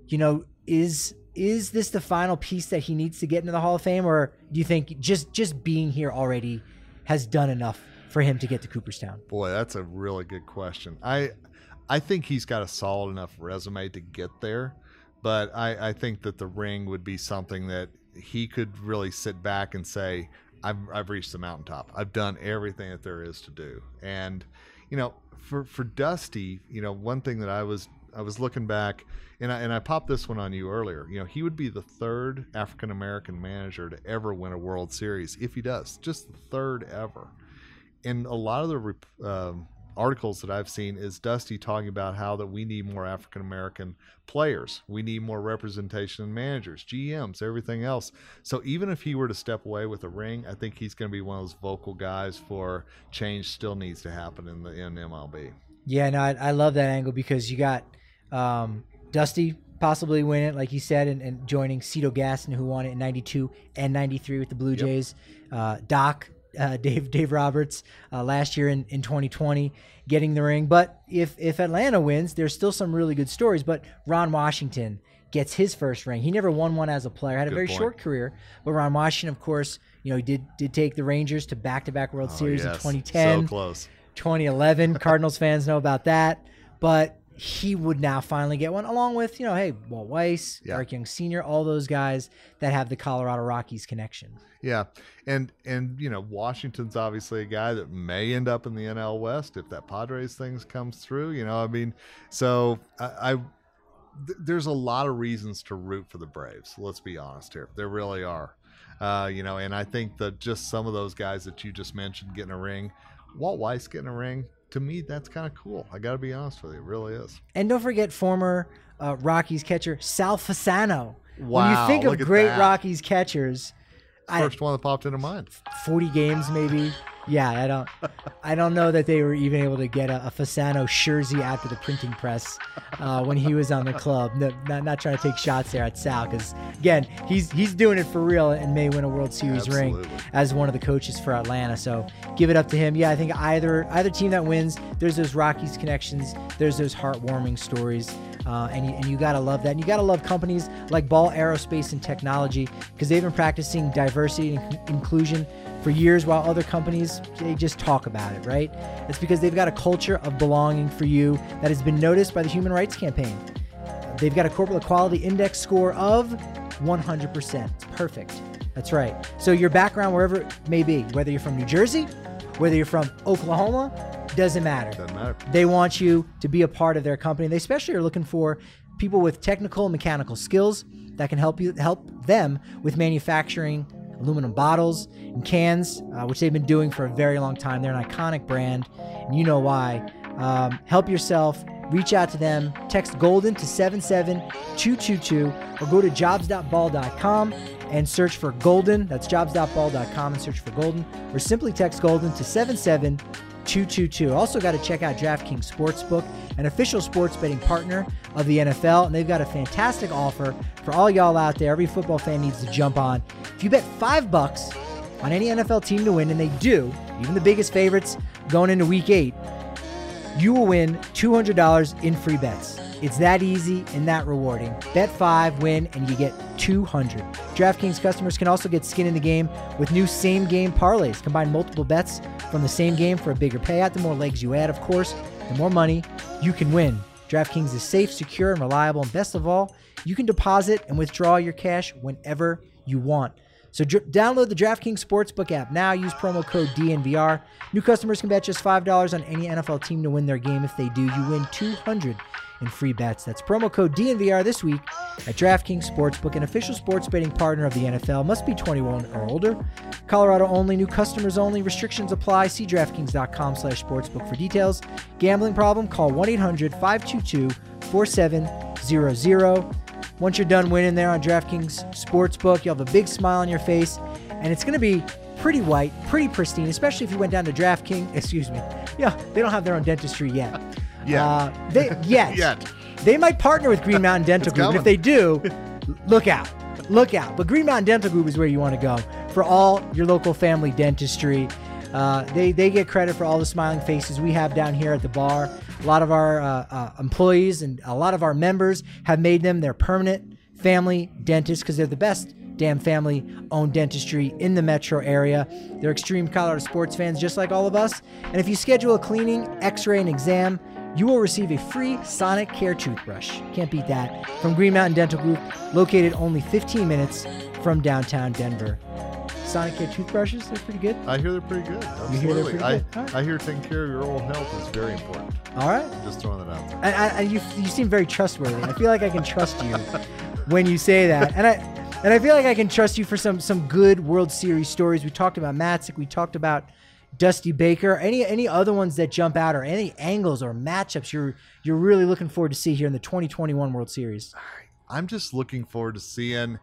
You know, is is this the final piece that he needs to get into the Hall of Fame, or do you think just just being here already has done enough for him to get to Cooperstown? Boy, that's a really good question. I I think he's got a solid enough resume to get there, but I, I think that the ring would be something that he could really sit back and say, I've, I've reached the mountaintop. I've done everything that there is to do. And, you know, for, for Dusty, you know, one thing that I was I was looking back and I, and I popped this one on you earlier. You know, he would be the third African American manager to ever win a World Series if he does, just the third ever And a lot of the um, articles that I've seen is Dusty talking about how that we need more African American players, we need more representation in managers, GMs, everything else. So even if he were to step away with a ring, I think he's going to be one of those vocal guys for change still needs to happen in the in MLB. Yeah, no, I, I love that angle because you got um, Dusty possibly win it, like you said, and, and joining Cito Gaston, who won it in '92 and '93 with the Blue Jays. Uh, Doc, uh, Dave Dave Roberts, uh, last year in, in 2020, getting the ring. But if if Atlanta wins, there's still some really good stories. But Ron Washington gets his first ring. He never won one as a player. Had a Good very point. short career, but Ron Washington, of course, you know, he did did take the Rangers to back to back World Series in Oh, 2010. So close. 2011. Cardinals fans know about that, but he would now finally get one, along with you know, hey, Walt Weiss, Yeah. Eric Young Sr., all those guys that have the Colorado Rockies connection. Yeah, and and you know Washington's obviously a guy that may end up in the NL West if that Padres things comes through. You know, I mean, so I, I th- there's a lot of reasons to root for the Braves. Let's be honest here, there really are. Uh, you know, and I think that just some of those guys that you just mentioned getting a ring, Walt Weiss getting a ring, to me that's kind of cool. I got to be honest with you, it really is. And don't forget former uh, Rockies catcher Sal Fasano. Wow, when you think of great that. Rockies catchers, I- First one that popped into mind. 40 games maybe. Yeah, I don't, I don't know that they were even able to get a, a Fasano jersey after the printing press uh, when he was on the club. No, not, not trying to take shots there at Sal because again, he's he's doing it for real and may win a World Series ring as one of the coaches for Atlanta. So give it up to him. Yeah, I think either either team that wins, there's those Rockies connections, there's those heartwarming stories. Uh, and, you, and you gotta love that. And you gotta love companies like Ball Aerospace and Technology because they've been practicing diversity and inclusion for years while other companies they just talk about it right? It's because they've got a culture of belonging for you that has been noticed by the human rights campaign. They've got a corporate equality index score of 100% it's perfect. That's right. So your background wherever it may be whether you're from new jersey whether you're from oklahoma doesn't matter Doesn't matter. they want you to be a part of their company. They especially are looking for people with technical and mechanical skills that can help you help them with manufacturing aluminum bottles and cans, uh, which they've been doing for a very long time. They're an iconic brand, and you know why. Um, help yourself reach out to them, text Golden to 77222, or go to jobs.ball.com and search for Golden. That's jobs.ball.com and search for Golden, or simply text Golden to 77222. Also, got to check out DraftKings Sportsbook, an official sports betting partner of the NFL, and they've got a fantastic offer for all y'all out there. Every football fan needs to jump on. If you bet five bucks on any NFL team to win, and they do, even the biggest favorites going into week eight, you will win $200 in free bets. It's that easy and that rewarding. Bet five, win, and you get 200. DraftKings customers can also get skin in the game with new same game parlays. Combine multiple bets from the same game for a bigger payout. The more legs you add, of course, the more money you can win. DraftKings is safe, secure, and reliable. And best of all, you can deposit and withdraw your cash whenever you want. So download the DraftKings Sportsbook app now. Use promo code DNVR. New customers can bet just $5 on any NFL team to win their game. If they do, you win 200 in free bets. That's promo code DNVR this week at DraftKings Sportsbook, an official sports betting partner of the NFL. Must be 21 or older. Colorado only. New customers only. Restrictions apply. See DraftKings.com slash sportsbook for details. Gambling problem? Call 1-800-522-4700. Once you're done winning there on DraftKings Sportsbook, you'll have a big smile on your face, and it's going to be pretty white, pretty pristine, especially if you went down to DraftKings. Excuse me. Yeah, they don't have their own dentistry yet. Yeah. Uh, they, yet. Yet. They might partner with Green Mountain Dental Group. And if they do, look out. Look out. But Green Mountain Dental Group is where you want to go for all your local family dentistry. Uh, they, they get credit for all the smiling faces we have down here at the bar. A lot of our uh, uh, employees and a lot of our members have made them their permanent family dentists because they're the best damn family owned dentistry in the metro area. They're extreme Colorado sports fans just like all of us. And if you schedule a cleaning, x ray, and exam, you will receive a free Sonicare toothbrush. Can't beat that. From Green Mountain Dental Group, located only 15 minutes from downtown Denver. Sonicare toothbrushes, they're pretty good. I hear they're pretty good. You hear they're Absolutely. pretty I, good? Right. I hear taking care of your oral health is very important. All right. Just throwing that out there. And, and, and you, you seem very trustworthy. I feel like I can trust you when you say that. And I and I feel like I can trust you for some some good World Series stories. We talked about Matzek. We talked about Dusty Baker. Any any other ones that jump out, or any angles or matchups you're you're really looking forward to see here in the 2021 World Series? I'm just looking forward to seeing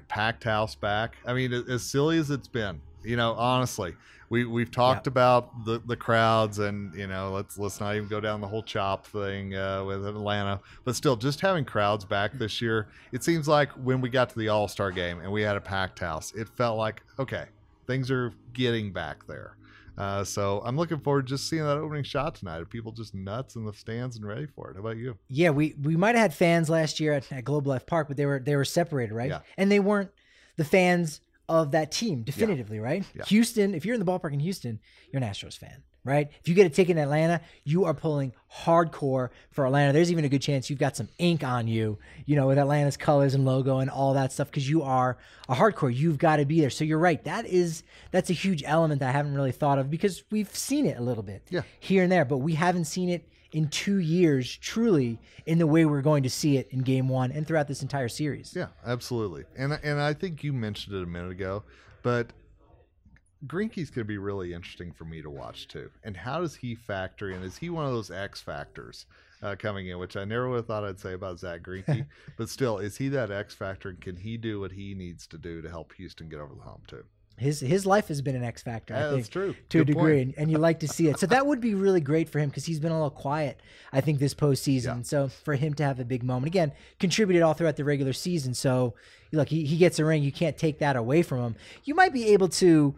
packed house back. I mean, as silly as it's been, you know, honestly, we we've talked about the the crowds, and you know, let's let's not even go down the whole chop thing uh, with Atlanta, but still, just having crowds back this year, it seems like when we got to the All Star game and we had a packed house, it felt like okay, things are getting back there. Uh, so I'm looking forward to just seeing that opening shot tonight. Are people just nuts in the stands and ready for it? How about you? Yeah, we we might have had fans last year at, at Globe Life Park, but they were they were separated, right? Yeah. And they weren't the fans of that team definitively, right? Yeah. Houston, if you're in the ballpark in Houston, you're an Astros fan, right? If you get a ticket in Atlanta, you are pulling hardcore for Atlanta. There's even a good chance you've got some ink on you, you know, with Atlanta's colors and logo and all that stuff because you are a hardcore. You've got to be there. So you're right. That is that's a huge element that I haven't really thought of because we've seen it a little bit Yeah. here and there, but we haven't seen it in two years truly in the way we're going to see it in game one and throughout this entire series. Yeah, absolutely. And and I think you mentioned it a minute ago, but Greinke's going to be really interesting for me to watch too. And how does he factor in? Is he one of those X factors uh, coming in, which I never would have thought I'd say about Zack Greinke, but still, is he that X factor? And can he do what he needs to do to help Houston get over the hump too? His his life has been an X factor, I think, that's true. to a degree, and, and you like to see it. So that would be really great for him because he's been a little quiet, I think, this postseason. Yeah. So for him to have a big moment again, contributed all throughout the regular season. So look, he, he gets a ring. You can't take that away from him. You might be able to,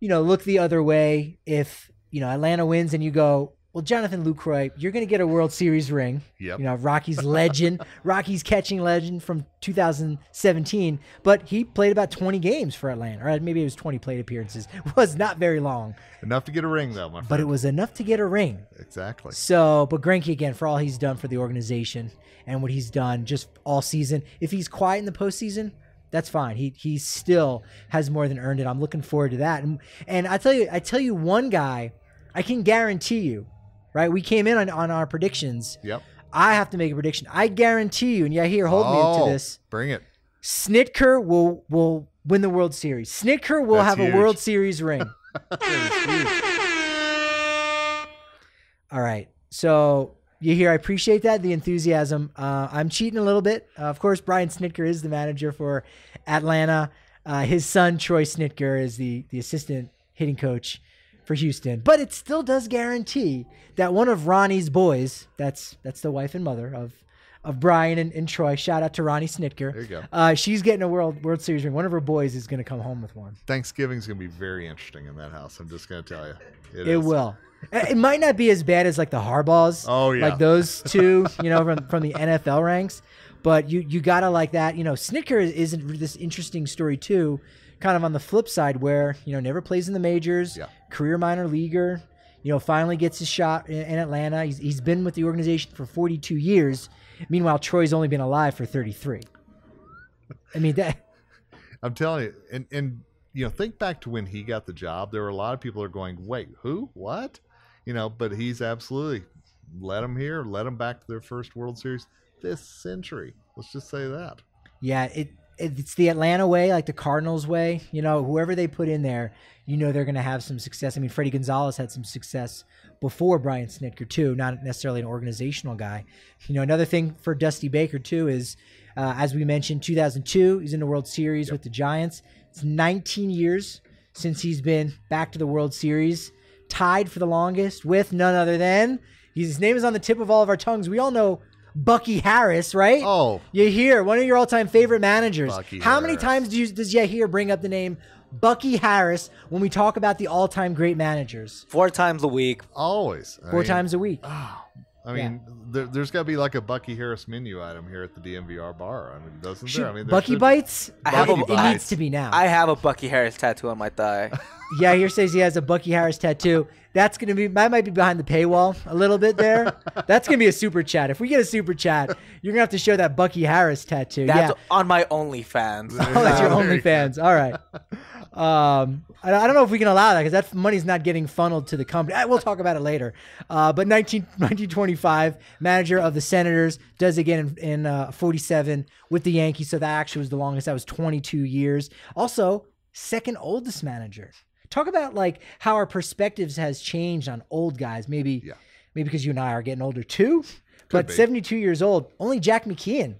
you know, look the other way if you know Atlanta wins and you go. Well, Jonathan Lucroy, you're going to get a World Series ring. Yep. You know, Rocky's legend, Rocky's catching legend from 2017, but he played about 20 games for Atlanta, or maybe it was 20 plate appearances. Was not very long, Enough to get a ring, though, my friend. but it was enough to get a ring. exactly. So, but Greinke again for all he's done for the organization and what he's done just all season. If he's quiet in the postseason, that's fine. He he still has more than earned it. I'm looking forward to that. And and I tell you, I tell you one guy, I can guarantee you, right? We came in on, on our predictions. Yep. I have to make a prediction. I guarantee you, and yeah, here, hold me Oh, to this. Bring it. Snitker will will win the World Series. Snitker will That's have huge. a World Series ring. That is huge. All right. So You hear, I appreciate that, the enthusiasm. Uh, I'm cheating a little bit. Uh, of course, Brian Snitker is the manager for Atlanta. Uh, his son, Troy Snitker, is the, the assistant hitting coach for Houston. But it still does guarantee that one of Ronnie's boys, that's that's the wife and mother of of Brian and, and Troy. Shout out to Ronnie Snitker. There you go. Uh, she's getting a World World Series ring. One of her boys is going to come home with one. Thanksgiving's gonna be very interesting in that house. I'm just gonna tell you. It is. will. Uh, It might not be as bad as like the Harbaughs. Oh, yeah. like those two, you know, from, from the NFL ranks. But you you gotta like that. You know, Snitker is, is this interesting story too. Kind of on the flip side, where you know never plays in the majors, Yeah. career minor leaguer. You know, finally gets his shot in, in Atlanta. He's, he's been with the organization for 42 years. Meanwhile, Troy's only been alive for 33. I mean that. I'm telling you, and and you know, think back to when he got the job. There were a lot of people are going, "Wait, who? What?" You know, but he's absolutely let them here, let them back to their first World Series this century. Let's just say that. Yeah, it it's the Atlanta way, like the Cardinals way. You know, whoever they put in there, you know they're going to have some success. I mean, Freddie Gonzalez had some success before Brian Snitker too, not necessarily an organizational guy. You know, another thing for Dusty Baker too is, uh, as we mentioned, 2002, he's in the World Series with the Giants. It's 19 years since he's been back to the World Series, tied for the longest with none other than his name is on the tip of all of our tongues. We all know Bucky Harris, right? Oh, You hear one of your all-time favorite managers. Bucky How many times do you, does Yahir bring up the name Bucky Harris when we talk about the all-time great managers? Four times a week. always. I Four mean- times a week. Ah. I mean, there, there's got to be like a Bucky Harris menu item here at the DNVR bar. I mean, doesn't Shoot, there? I mean, there Bucky should be. bites. I have it, a- it needs to be now. I have a Bucky Harris tattoo on my thigh. yeah, here says he has a Bucky Harris tattoo. That's gonna be that might be behind the paywall a little bit there. That's gonna be a super chat. If we get a super chat, you're gonna have to show that Bucky Harris tattoo. That's yeah. on my OnlyFans. Oh, that's your There you go. OnlyFans. All right. Um, I, I don't know if we can allow that because that money's not getting funneled to the company. Eh, We'll talk about it later. Uh, but 19, 1925, manager of the Senators, does again in, in uh, 47 with the Yankees. So that actually was the longest. That was 22 years. Also, second oldest manager. Talk about like how our perspectives has changed on old guys. Maybe, Yeah. maybe because you and I are getting older too. but be. 72 years old, only Jack McKeon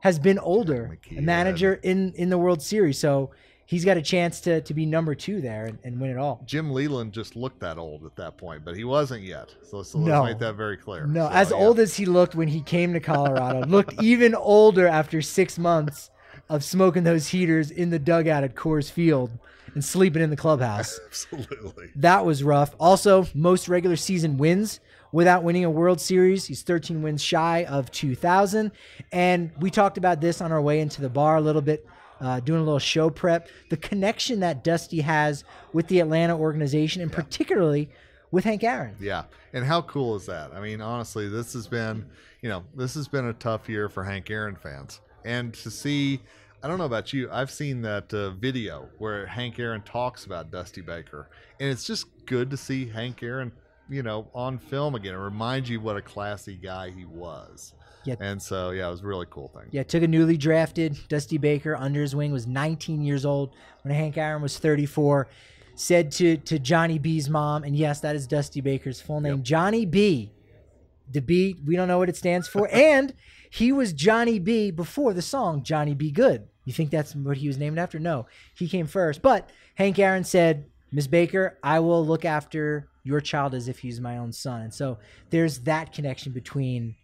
has been older, a McKeon. manager in in the World Series. So he's got a chance to to be number two there and, and win it all. Jim Leyland just looked that old at that point, but he wasn't yet. So let's, let's No. make that very clear. No, So, as yeah. old as he looked when he came to Colorado, looked even older after six months of smoking those heaters in the dugout at Coors Field and sleeping in the clubhouse. Absolutely. That was rough. Also, most regular season wins without winning a World Series. He's 13 wins shy of 2,000. And we talked about this on our way into the bar a little bit, uh, doing a little show prep. The connection that Dusty has with the Atlanta organization, and particularly with Hank Aaron. Yeah. And how cool is that? I mean, honestly, this has been, you know, this has been a tough year for Hank Aaron fans. And to see, I don't know about you, I've seen that uh, video where Hank Aaron talks about Dusty Baker. And it's just good to see Hank Aaron, you know, on film again. It reminds you what a classy guy he was. Yeah. And so, yeah, it was a really cool thing. Yeah, took a newly drafted Dusty Baker under his wing, was 19 years old when Hank Aaron was 34. Said to to Johnny B's mom, and yes, that is Dusty Baker's full name, Johnny B. The B, we don't know what it stands for, and he was Johnny B before the song Johnny B Goode. You think that's what he was named after? No, he came first. But Hank Aaron said, Miss Baker, I will look after your child as if he's my own son. And so there's that connection between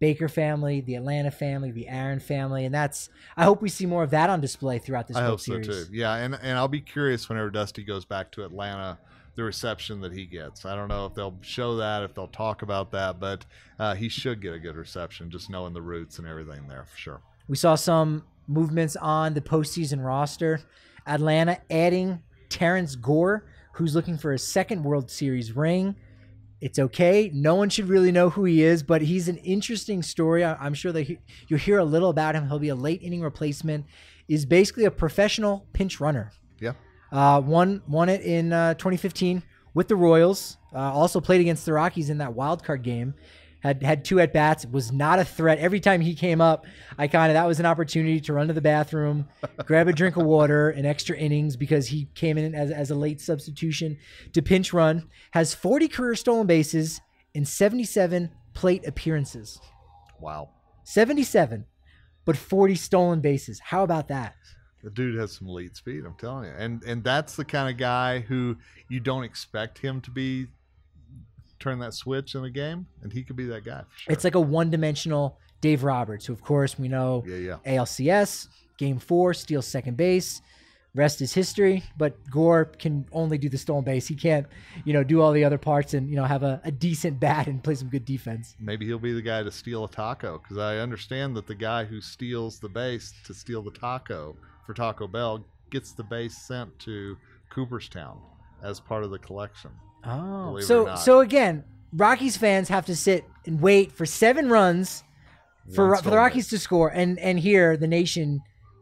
Baker family, the Atlanta family, the Aaron family, and that's. I hope we see more of that on display throughout this I hope so too. Yeah, and and I'll be curious whenever Dusty goes back to Atlanta, the reception that he gets. I don't know if they'll show that, if they'll talk about that, but uh, he should get a good reception, just knowing the roots and everything there for sure. We saw some movements on the postseason roster. Atlanta adding Terrence Gore, who's looking for a second World Series ring. It's okay. No one should really know who he is, but he's an interesting story. I- I'm sure that he- you'll hear a little about him. He'll be a late inning replacement. Is basically a professional pinch runner. Yeah, Uh, won won it in uh, 2015 with the Royals. Uh, also played against the Rockies in that wild card game. Had had two at bats. Was not a threat. Every time he came up, I kind of that was an opportunity to run to the bathroom, grab a drink of water, and extra innings because he came in as as a late substitution to pinch run. Has 40 career stolen bases in 77 plate appearances. Wow. 77, but 40 stolen bases. How about that? The dude has some elite speed, I'm telling you. And and that's the kind of guy who you don't expect him to be turn that switch in a game, and he could be that guy sure. It's like a one dimensional Dave Roberts, who, of course, we know yeah, yeah. ALCS, game four, steals second base. Rest is history, but Gore can only do the stolen base. He can't, you know, do all the other parts and, you know, have a, a decent bat and play some good defense. Maybe he'll be the guy to steal a taco because I understand that the guy who steals the base to steal the taco for Taco Bell gets the base sent to Cooperstown as part of the collection. Oh, Believe it or so so again, Rockies fans have to sit and wait for seven runs for for the Rockies base. to score, and and here the nation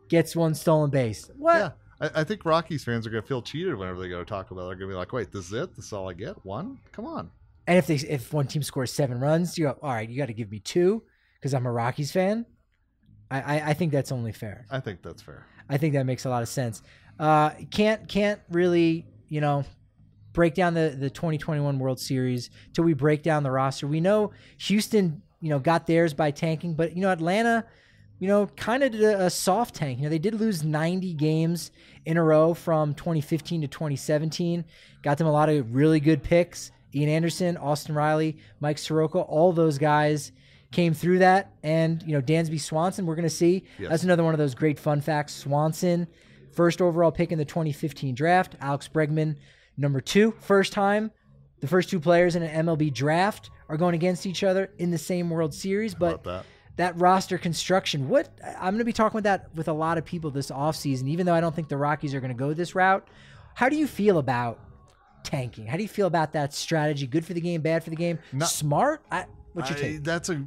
gets one stolen base. What? Yeah. I, I think Rockies fans are going to feel cheated whenever they go to Taco Bell. They're going to be like, wait, this is it? This is all I get? One? Come on. And if they if one team scores seven runs, you go, all right, you got to give me two because I'm a Rockies fan. I, I I think that's only fair. I think that's fair. I think that makes a lot of sense. Uh, can't can't really you know break down the the 2021 World Series till we break down the roster. We know Houston you know got theirs by tanking, but you know Atlanta you know kind of did a, a soft tank. You know they did lose 90 games in a row from 2015 to 2017. Got them a lot of really good picks. Ian Anderson, Austin Riley, Mike Soroka, all those guys came through that. And, you know, Dansby Swanson, we're going to see. Yes. That's another one of those great fun facts. Swanson, first overall pick in the 2015 draft. Alex Bregman, number two, first time. The first two players in an MLB draft are going against each other in the same World Series. But that? that roster construction, what I'm going to be talking about that with a lot of people this offseason, even though I don't think the Rockies are going to go this route. How do you feel about tanking? How do you feel about that strategy? Good for the game, bad for the game? Not- Smart? I, what's your I- take? That's a.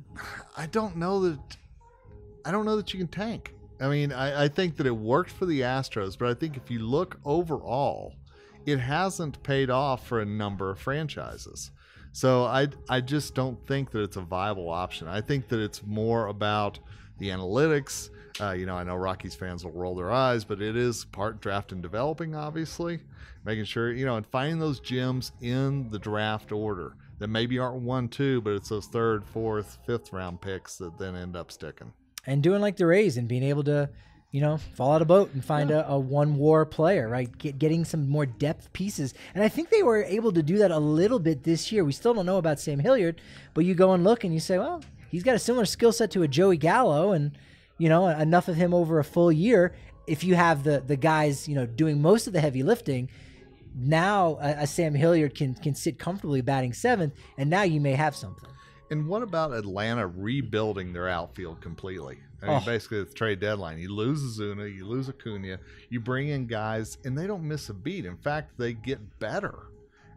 I don't know that. I don't know that you can tank. I mean, I, I think that it worked for the Astros, but I think if you look overall, it hasn't paid off for a number of franchises. So I I just don't think that it's a viable option. I think that it's more about the analytics. Uh, you know, I know Rockies fans will roll their eyes, but it is part draft and developing, obviously, making sure you know and finding those gems in the draft order that maybe aren't one, two, but it's those third, fourth, fifth round picks that then end up sticking. and doing like the Rays and being able to, you know, fall out a boat and find a, a one WAR player, right? Get, getting some more depth pieces. And I think they were able to do that a little bit this year. We still don't know about Sam Hilliard, but you go and look and you say, well, he's got a similar skill set to a Joey Gallo and, you know, enough of him over a full year. If you have the the guys, you know, doing most of the heavy lifting, now a, a Sam Hilliard can can sit comfortably batting seventh, and now you may have something. And what about Atlanta rebuilding their outfield completely? I mean, Oh. basically, the trade deadline. You lose Zuna, you lose Acuna, you bring in guys, and they don't miss a beat. In fact, they get better.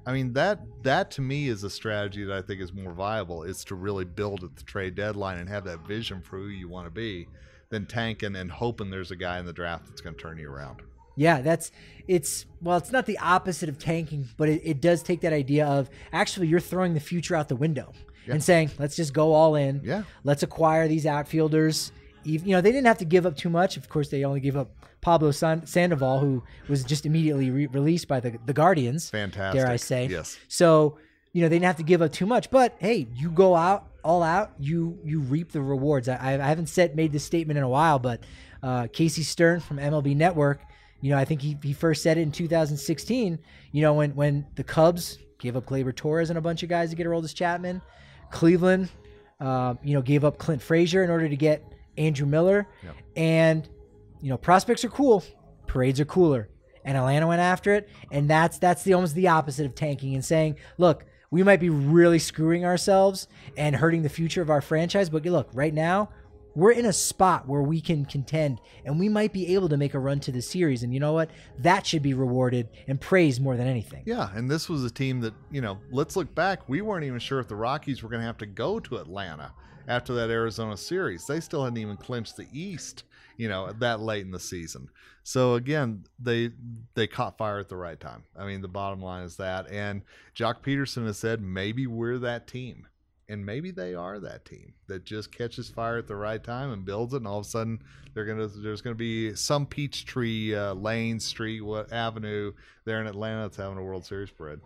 I mean that that to me is a strategy that I think is more viable. Is to really build at the trade deadline and have that vision for who you want to be, than tanking and hoping there's a guy in the draft that's going to turn you around. Yeah, that's it's well, it's not the opposite of tanking, but it, it does take that idea of actually you're throwing the future out the window and saying, let's just go all in. Yeah. Let's acquire these outfielders. You know, they didn't have to give up too much. Of course, they only gave up Pablo San- Sandoval, who was just immediately re- released by the the Guardians. Fantastic. Dare I say? Yes. So you know they didn't have to give up too much, but hey, you go out all out, you you reap the rewards. I, I haven't said made this statement in a while, but uh, Casey Stern from MLB Network, you know, I think he, he first said it in 2016. You know, when when the Cubs gave up Gleyber Torres and a bunch of guys to get Aroldis Chapman, Cleveland, uh, you know, gave up Clint Frazier in order to get Andrew Miller, and you know, prospects are cool, parades are cooler. And Atlanta went after it, and that's that's the almost the opposite of tanking and saying, look, we might be really screwing ourselves and hurting the future of our franchise, but look, right now we're in a spot where we can contend and we might be able to make a run to the series. And you know what? That should be rewarded and praised more than anything. Yeah, and this was a team that, you know, let's look back. We weren't even sure if the Rockies were going to have to go to Atlanta after that Arizona series. They still hadn't even clinched the East, you know, that late in the season. So again, they they caught fire at the right time. I mean, the bottom line is that. And Joc Pederson has said maybe we're that team. And maybe they are that team that just catches fire at the right time and builds it, and all of a sudden they're gonna there's gonna be some Peachtree uh, Lane Street what Avenue there in Atlanta that's having a World Series parade.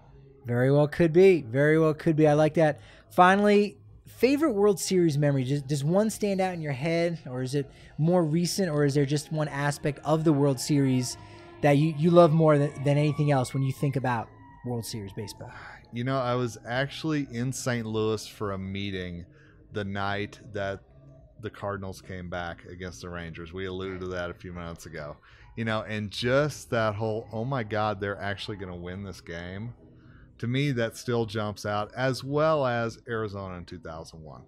Very well could be. Very well could be. I like that. Finally, favorite World Series memory. Does, does one stand out in your head, or is it more recent, or is there just one aspect of the World Series that you, you love more than, than anything else when you think about World Series baseball? You know, I was actually in St. Louis for a meeting the night that the Cardinals came back against the Rangers. We alluded to mm. that a few minutes ago. You know, and just that whole, oh my God, they're actually going to win this game. To me, that still jumps out, as well as Arizona in 2001.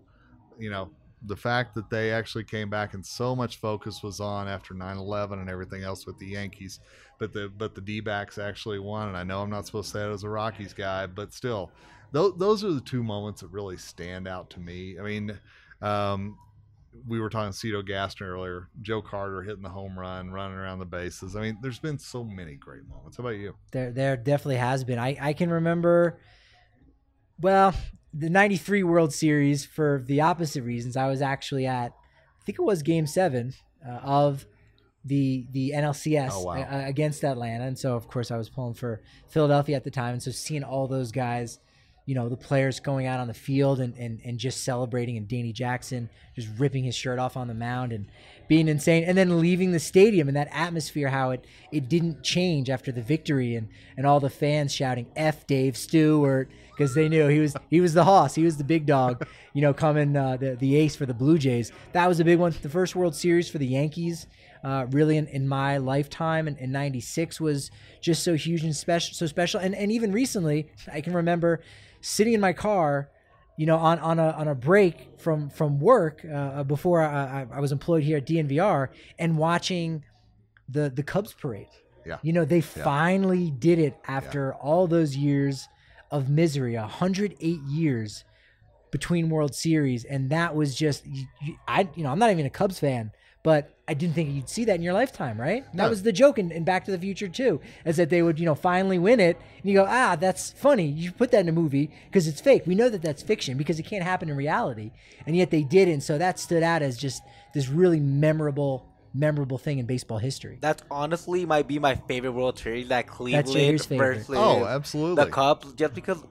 You know, the fact that they actually came back and so much focus was on after 9-11 and everything else with the yankees but the but the d-backs actually won and i know i'm not supposed to say that as a rockies guy but still those, those are the two moments that really stand out to me i mean um, we were talking Cito Gaston earlier, Joe Carter hitting the home run, running around the bases. I mean, there's been so many great moments. How about you? There, there definitely has been. I, I can remember, well, the 93 World Series for the opposite reasons. I was actually at, I think it was game seven uh, of the the NLCS Oh, wow. uh, against Atlanta. And so, of course, I was pulling for Philadelphia at the time. And so seeing all those guys, you know, the players going out on the field and, and, and just celebrating and Danny Jackson just ripping his shirt off on the mound and being insane and then leaving the stadium and that atmosphere, how it, it didn't change after the victory and, and all the fans shouting F Dave Stewart because they knew he was he was the hoss, he was the big dog, you know, coming uh, the the ace for the Blue Jays. That was a big one. The first World Series for the Yankees, uh, really in, in my lifetime, and in '96 was just so huge and special, so special. And and even recently, I can remember sitting in my car, you know, on on a on a break from from work uh, before I, I, was employed here at DNVR and watching the the Cubs parade. Yeah. You know, they finally did it after all those years of misery, 108 years between World Series, and that was just I you know I'm not even a Cubs fan, but I didn't think you'd see that in your lifetime, right? That was the joke in, in Back to the Future too, is that they would you know finally win it, and you go ah that's funny. You put that in a movie because it's fake. We know that that's fiction because it can't happen in reality, and yet they did, and so that stood out as just this really memorable memorable thing in baseball history. That's honestly might be my favorite World Series. That Cleveland Henry's favorite. versus Oh, absolutely. the Cubs, just because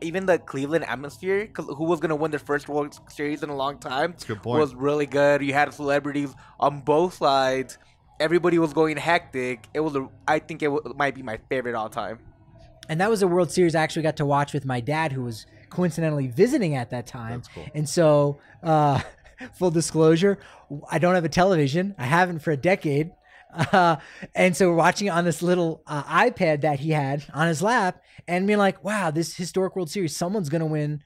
even the Cleveland atmosphere, 'cause who was gonna win their first World Series in a long time, a good point. was really good. You had celebrities on both sides. Everybody was going hectic. It was, a, I think it wa- might be my favorite all time. and that was a World Series I actually got to watch with my dad, who was coincidentally visiting at that time. That's cool. And so, uh, full disclosure, I don't have a television. I haven't for a decade. Uh, and so we're watching it on this little uh, iPad that he had on his lap, and being like, "Wow, this historic World Series! Someone's gonna win."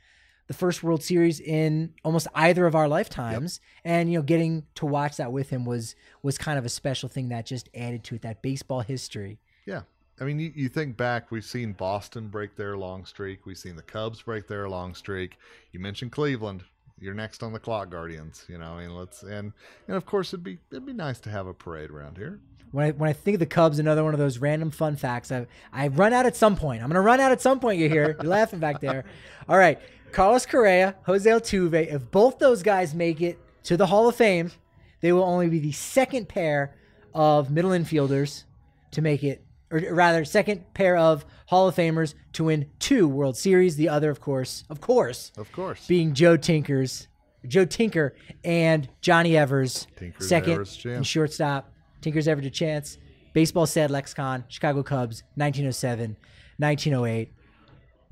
The first World Series in almost either of our lifetimes, and you know, getting to watch that with him was was kind of a special thing that just added to it that baseball history. Yeah. I mean, you, you think back, we've seen Boston break their long streak. We've seen the Cubs break their long streak. You mentioned Cleveland. You're next on the clock, Guardians. You know, I mean, let's and and of course it'd be it'd be nice to have a parade around here. When I, when I think of the Cubs, another one of those random fun facts. I, I run out at some point. I'm to run out at some point. You hear? You're laughing back there. All right. Carlos Correa, Jose Altuve. If both those guys make it to the Hall of Fame, they will only be the second pair of middle infielders to make it, or rather, second pair of Hall of Famers to win two World Series. The other, of course, of course, Of course. being Joe Tinkers, Joe Tinker, and Johnny Evers, Tinkers, second Evers, and shortstop. Tinkers ever to chance. Baseball said lexicon. Chicago Cubs, 1907, 1908.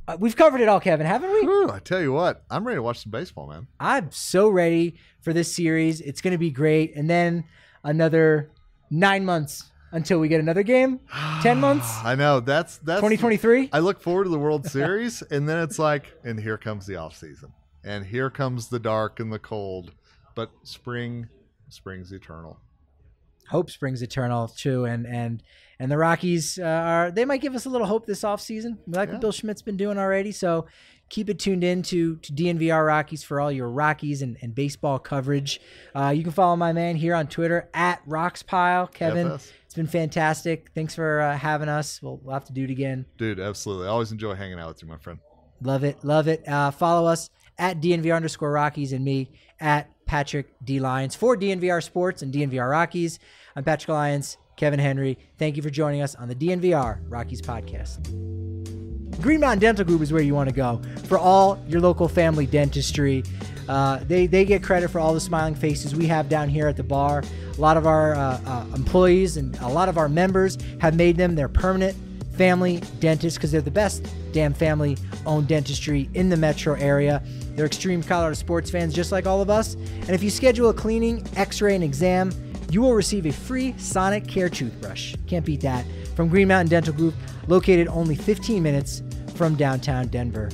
Uh, we've covered it all, Kevin, haven't we? I tell you what, I'm ready to watch some baseball, man. I'm so ready for this series. It's going to be great. And then another nine months until we get another game. Ten months. I know that's that's 2023. I look forward to the World Series, and then it's like, and here comes the off season, and here comes the dark and the cold, but spring, spring's eternal. hope springs eternal too and and and the rockies uh, are they might give us a little hope this offseason we like Yeah. what bill schmidt's been doing already so keep it tuned in to, to dnvr rockies for all your rockies and, and baseball coverage uh, you can follow my man here on twitter at Rockspile kevin FS. It's been fantastic thanks for uh, having us we'll, we'll have to do it again Dude, absolutely. I always enjoy hanging out with you, my friend. Love it. Love it. Uh, follow us at DNVR underscore Rockies and me at Patrick D. Lyons for DNVR Sports and DNVR Rockies. I'm Patrick Lyons, Kevin Henry. Thank you for joining us on the DNVR Rockies podcast. Green Mountain Dental Group is where you want to go for all your local family dentistry. Uh, they they get credit for all the smiling faces we have down here at the bar. A lot of our uh, uh, employees and a lot of our members have made them their permanent family dentists because they're the best damn family owned dentistry in the metro area. They're extreme Colorado sports fans just like all of us. And if you schedule a cleaning, x ray, and exam, you will receive a free Sonicare toothbrush. Can't beat that. From Green Mountain Dental Group, located only 15 minutes from downtown Denver.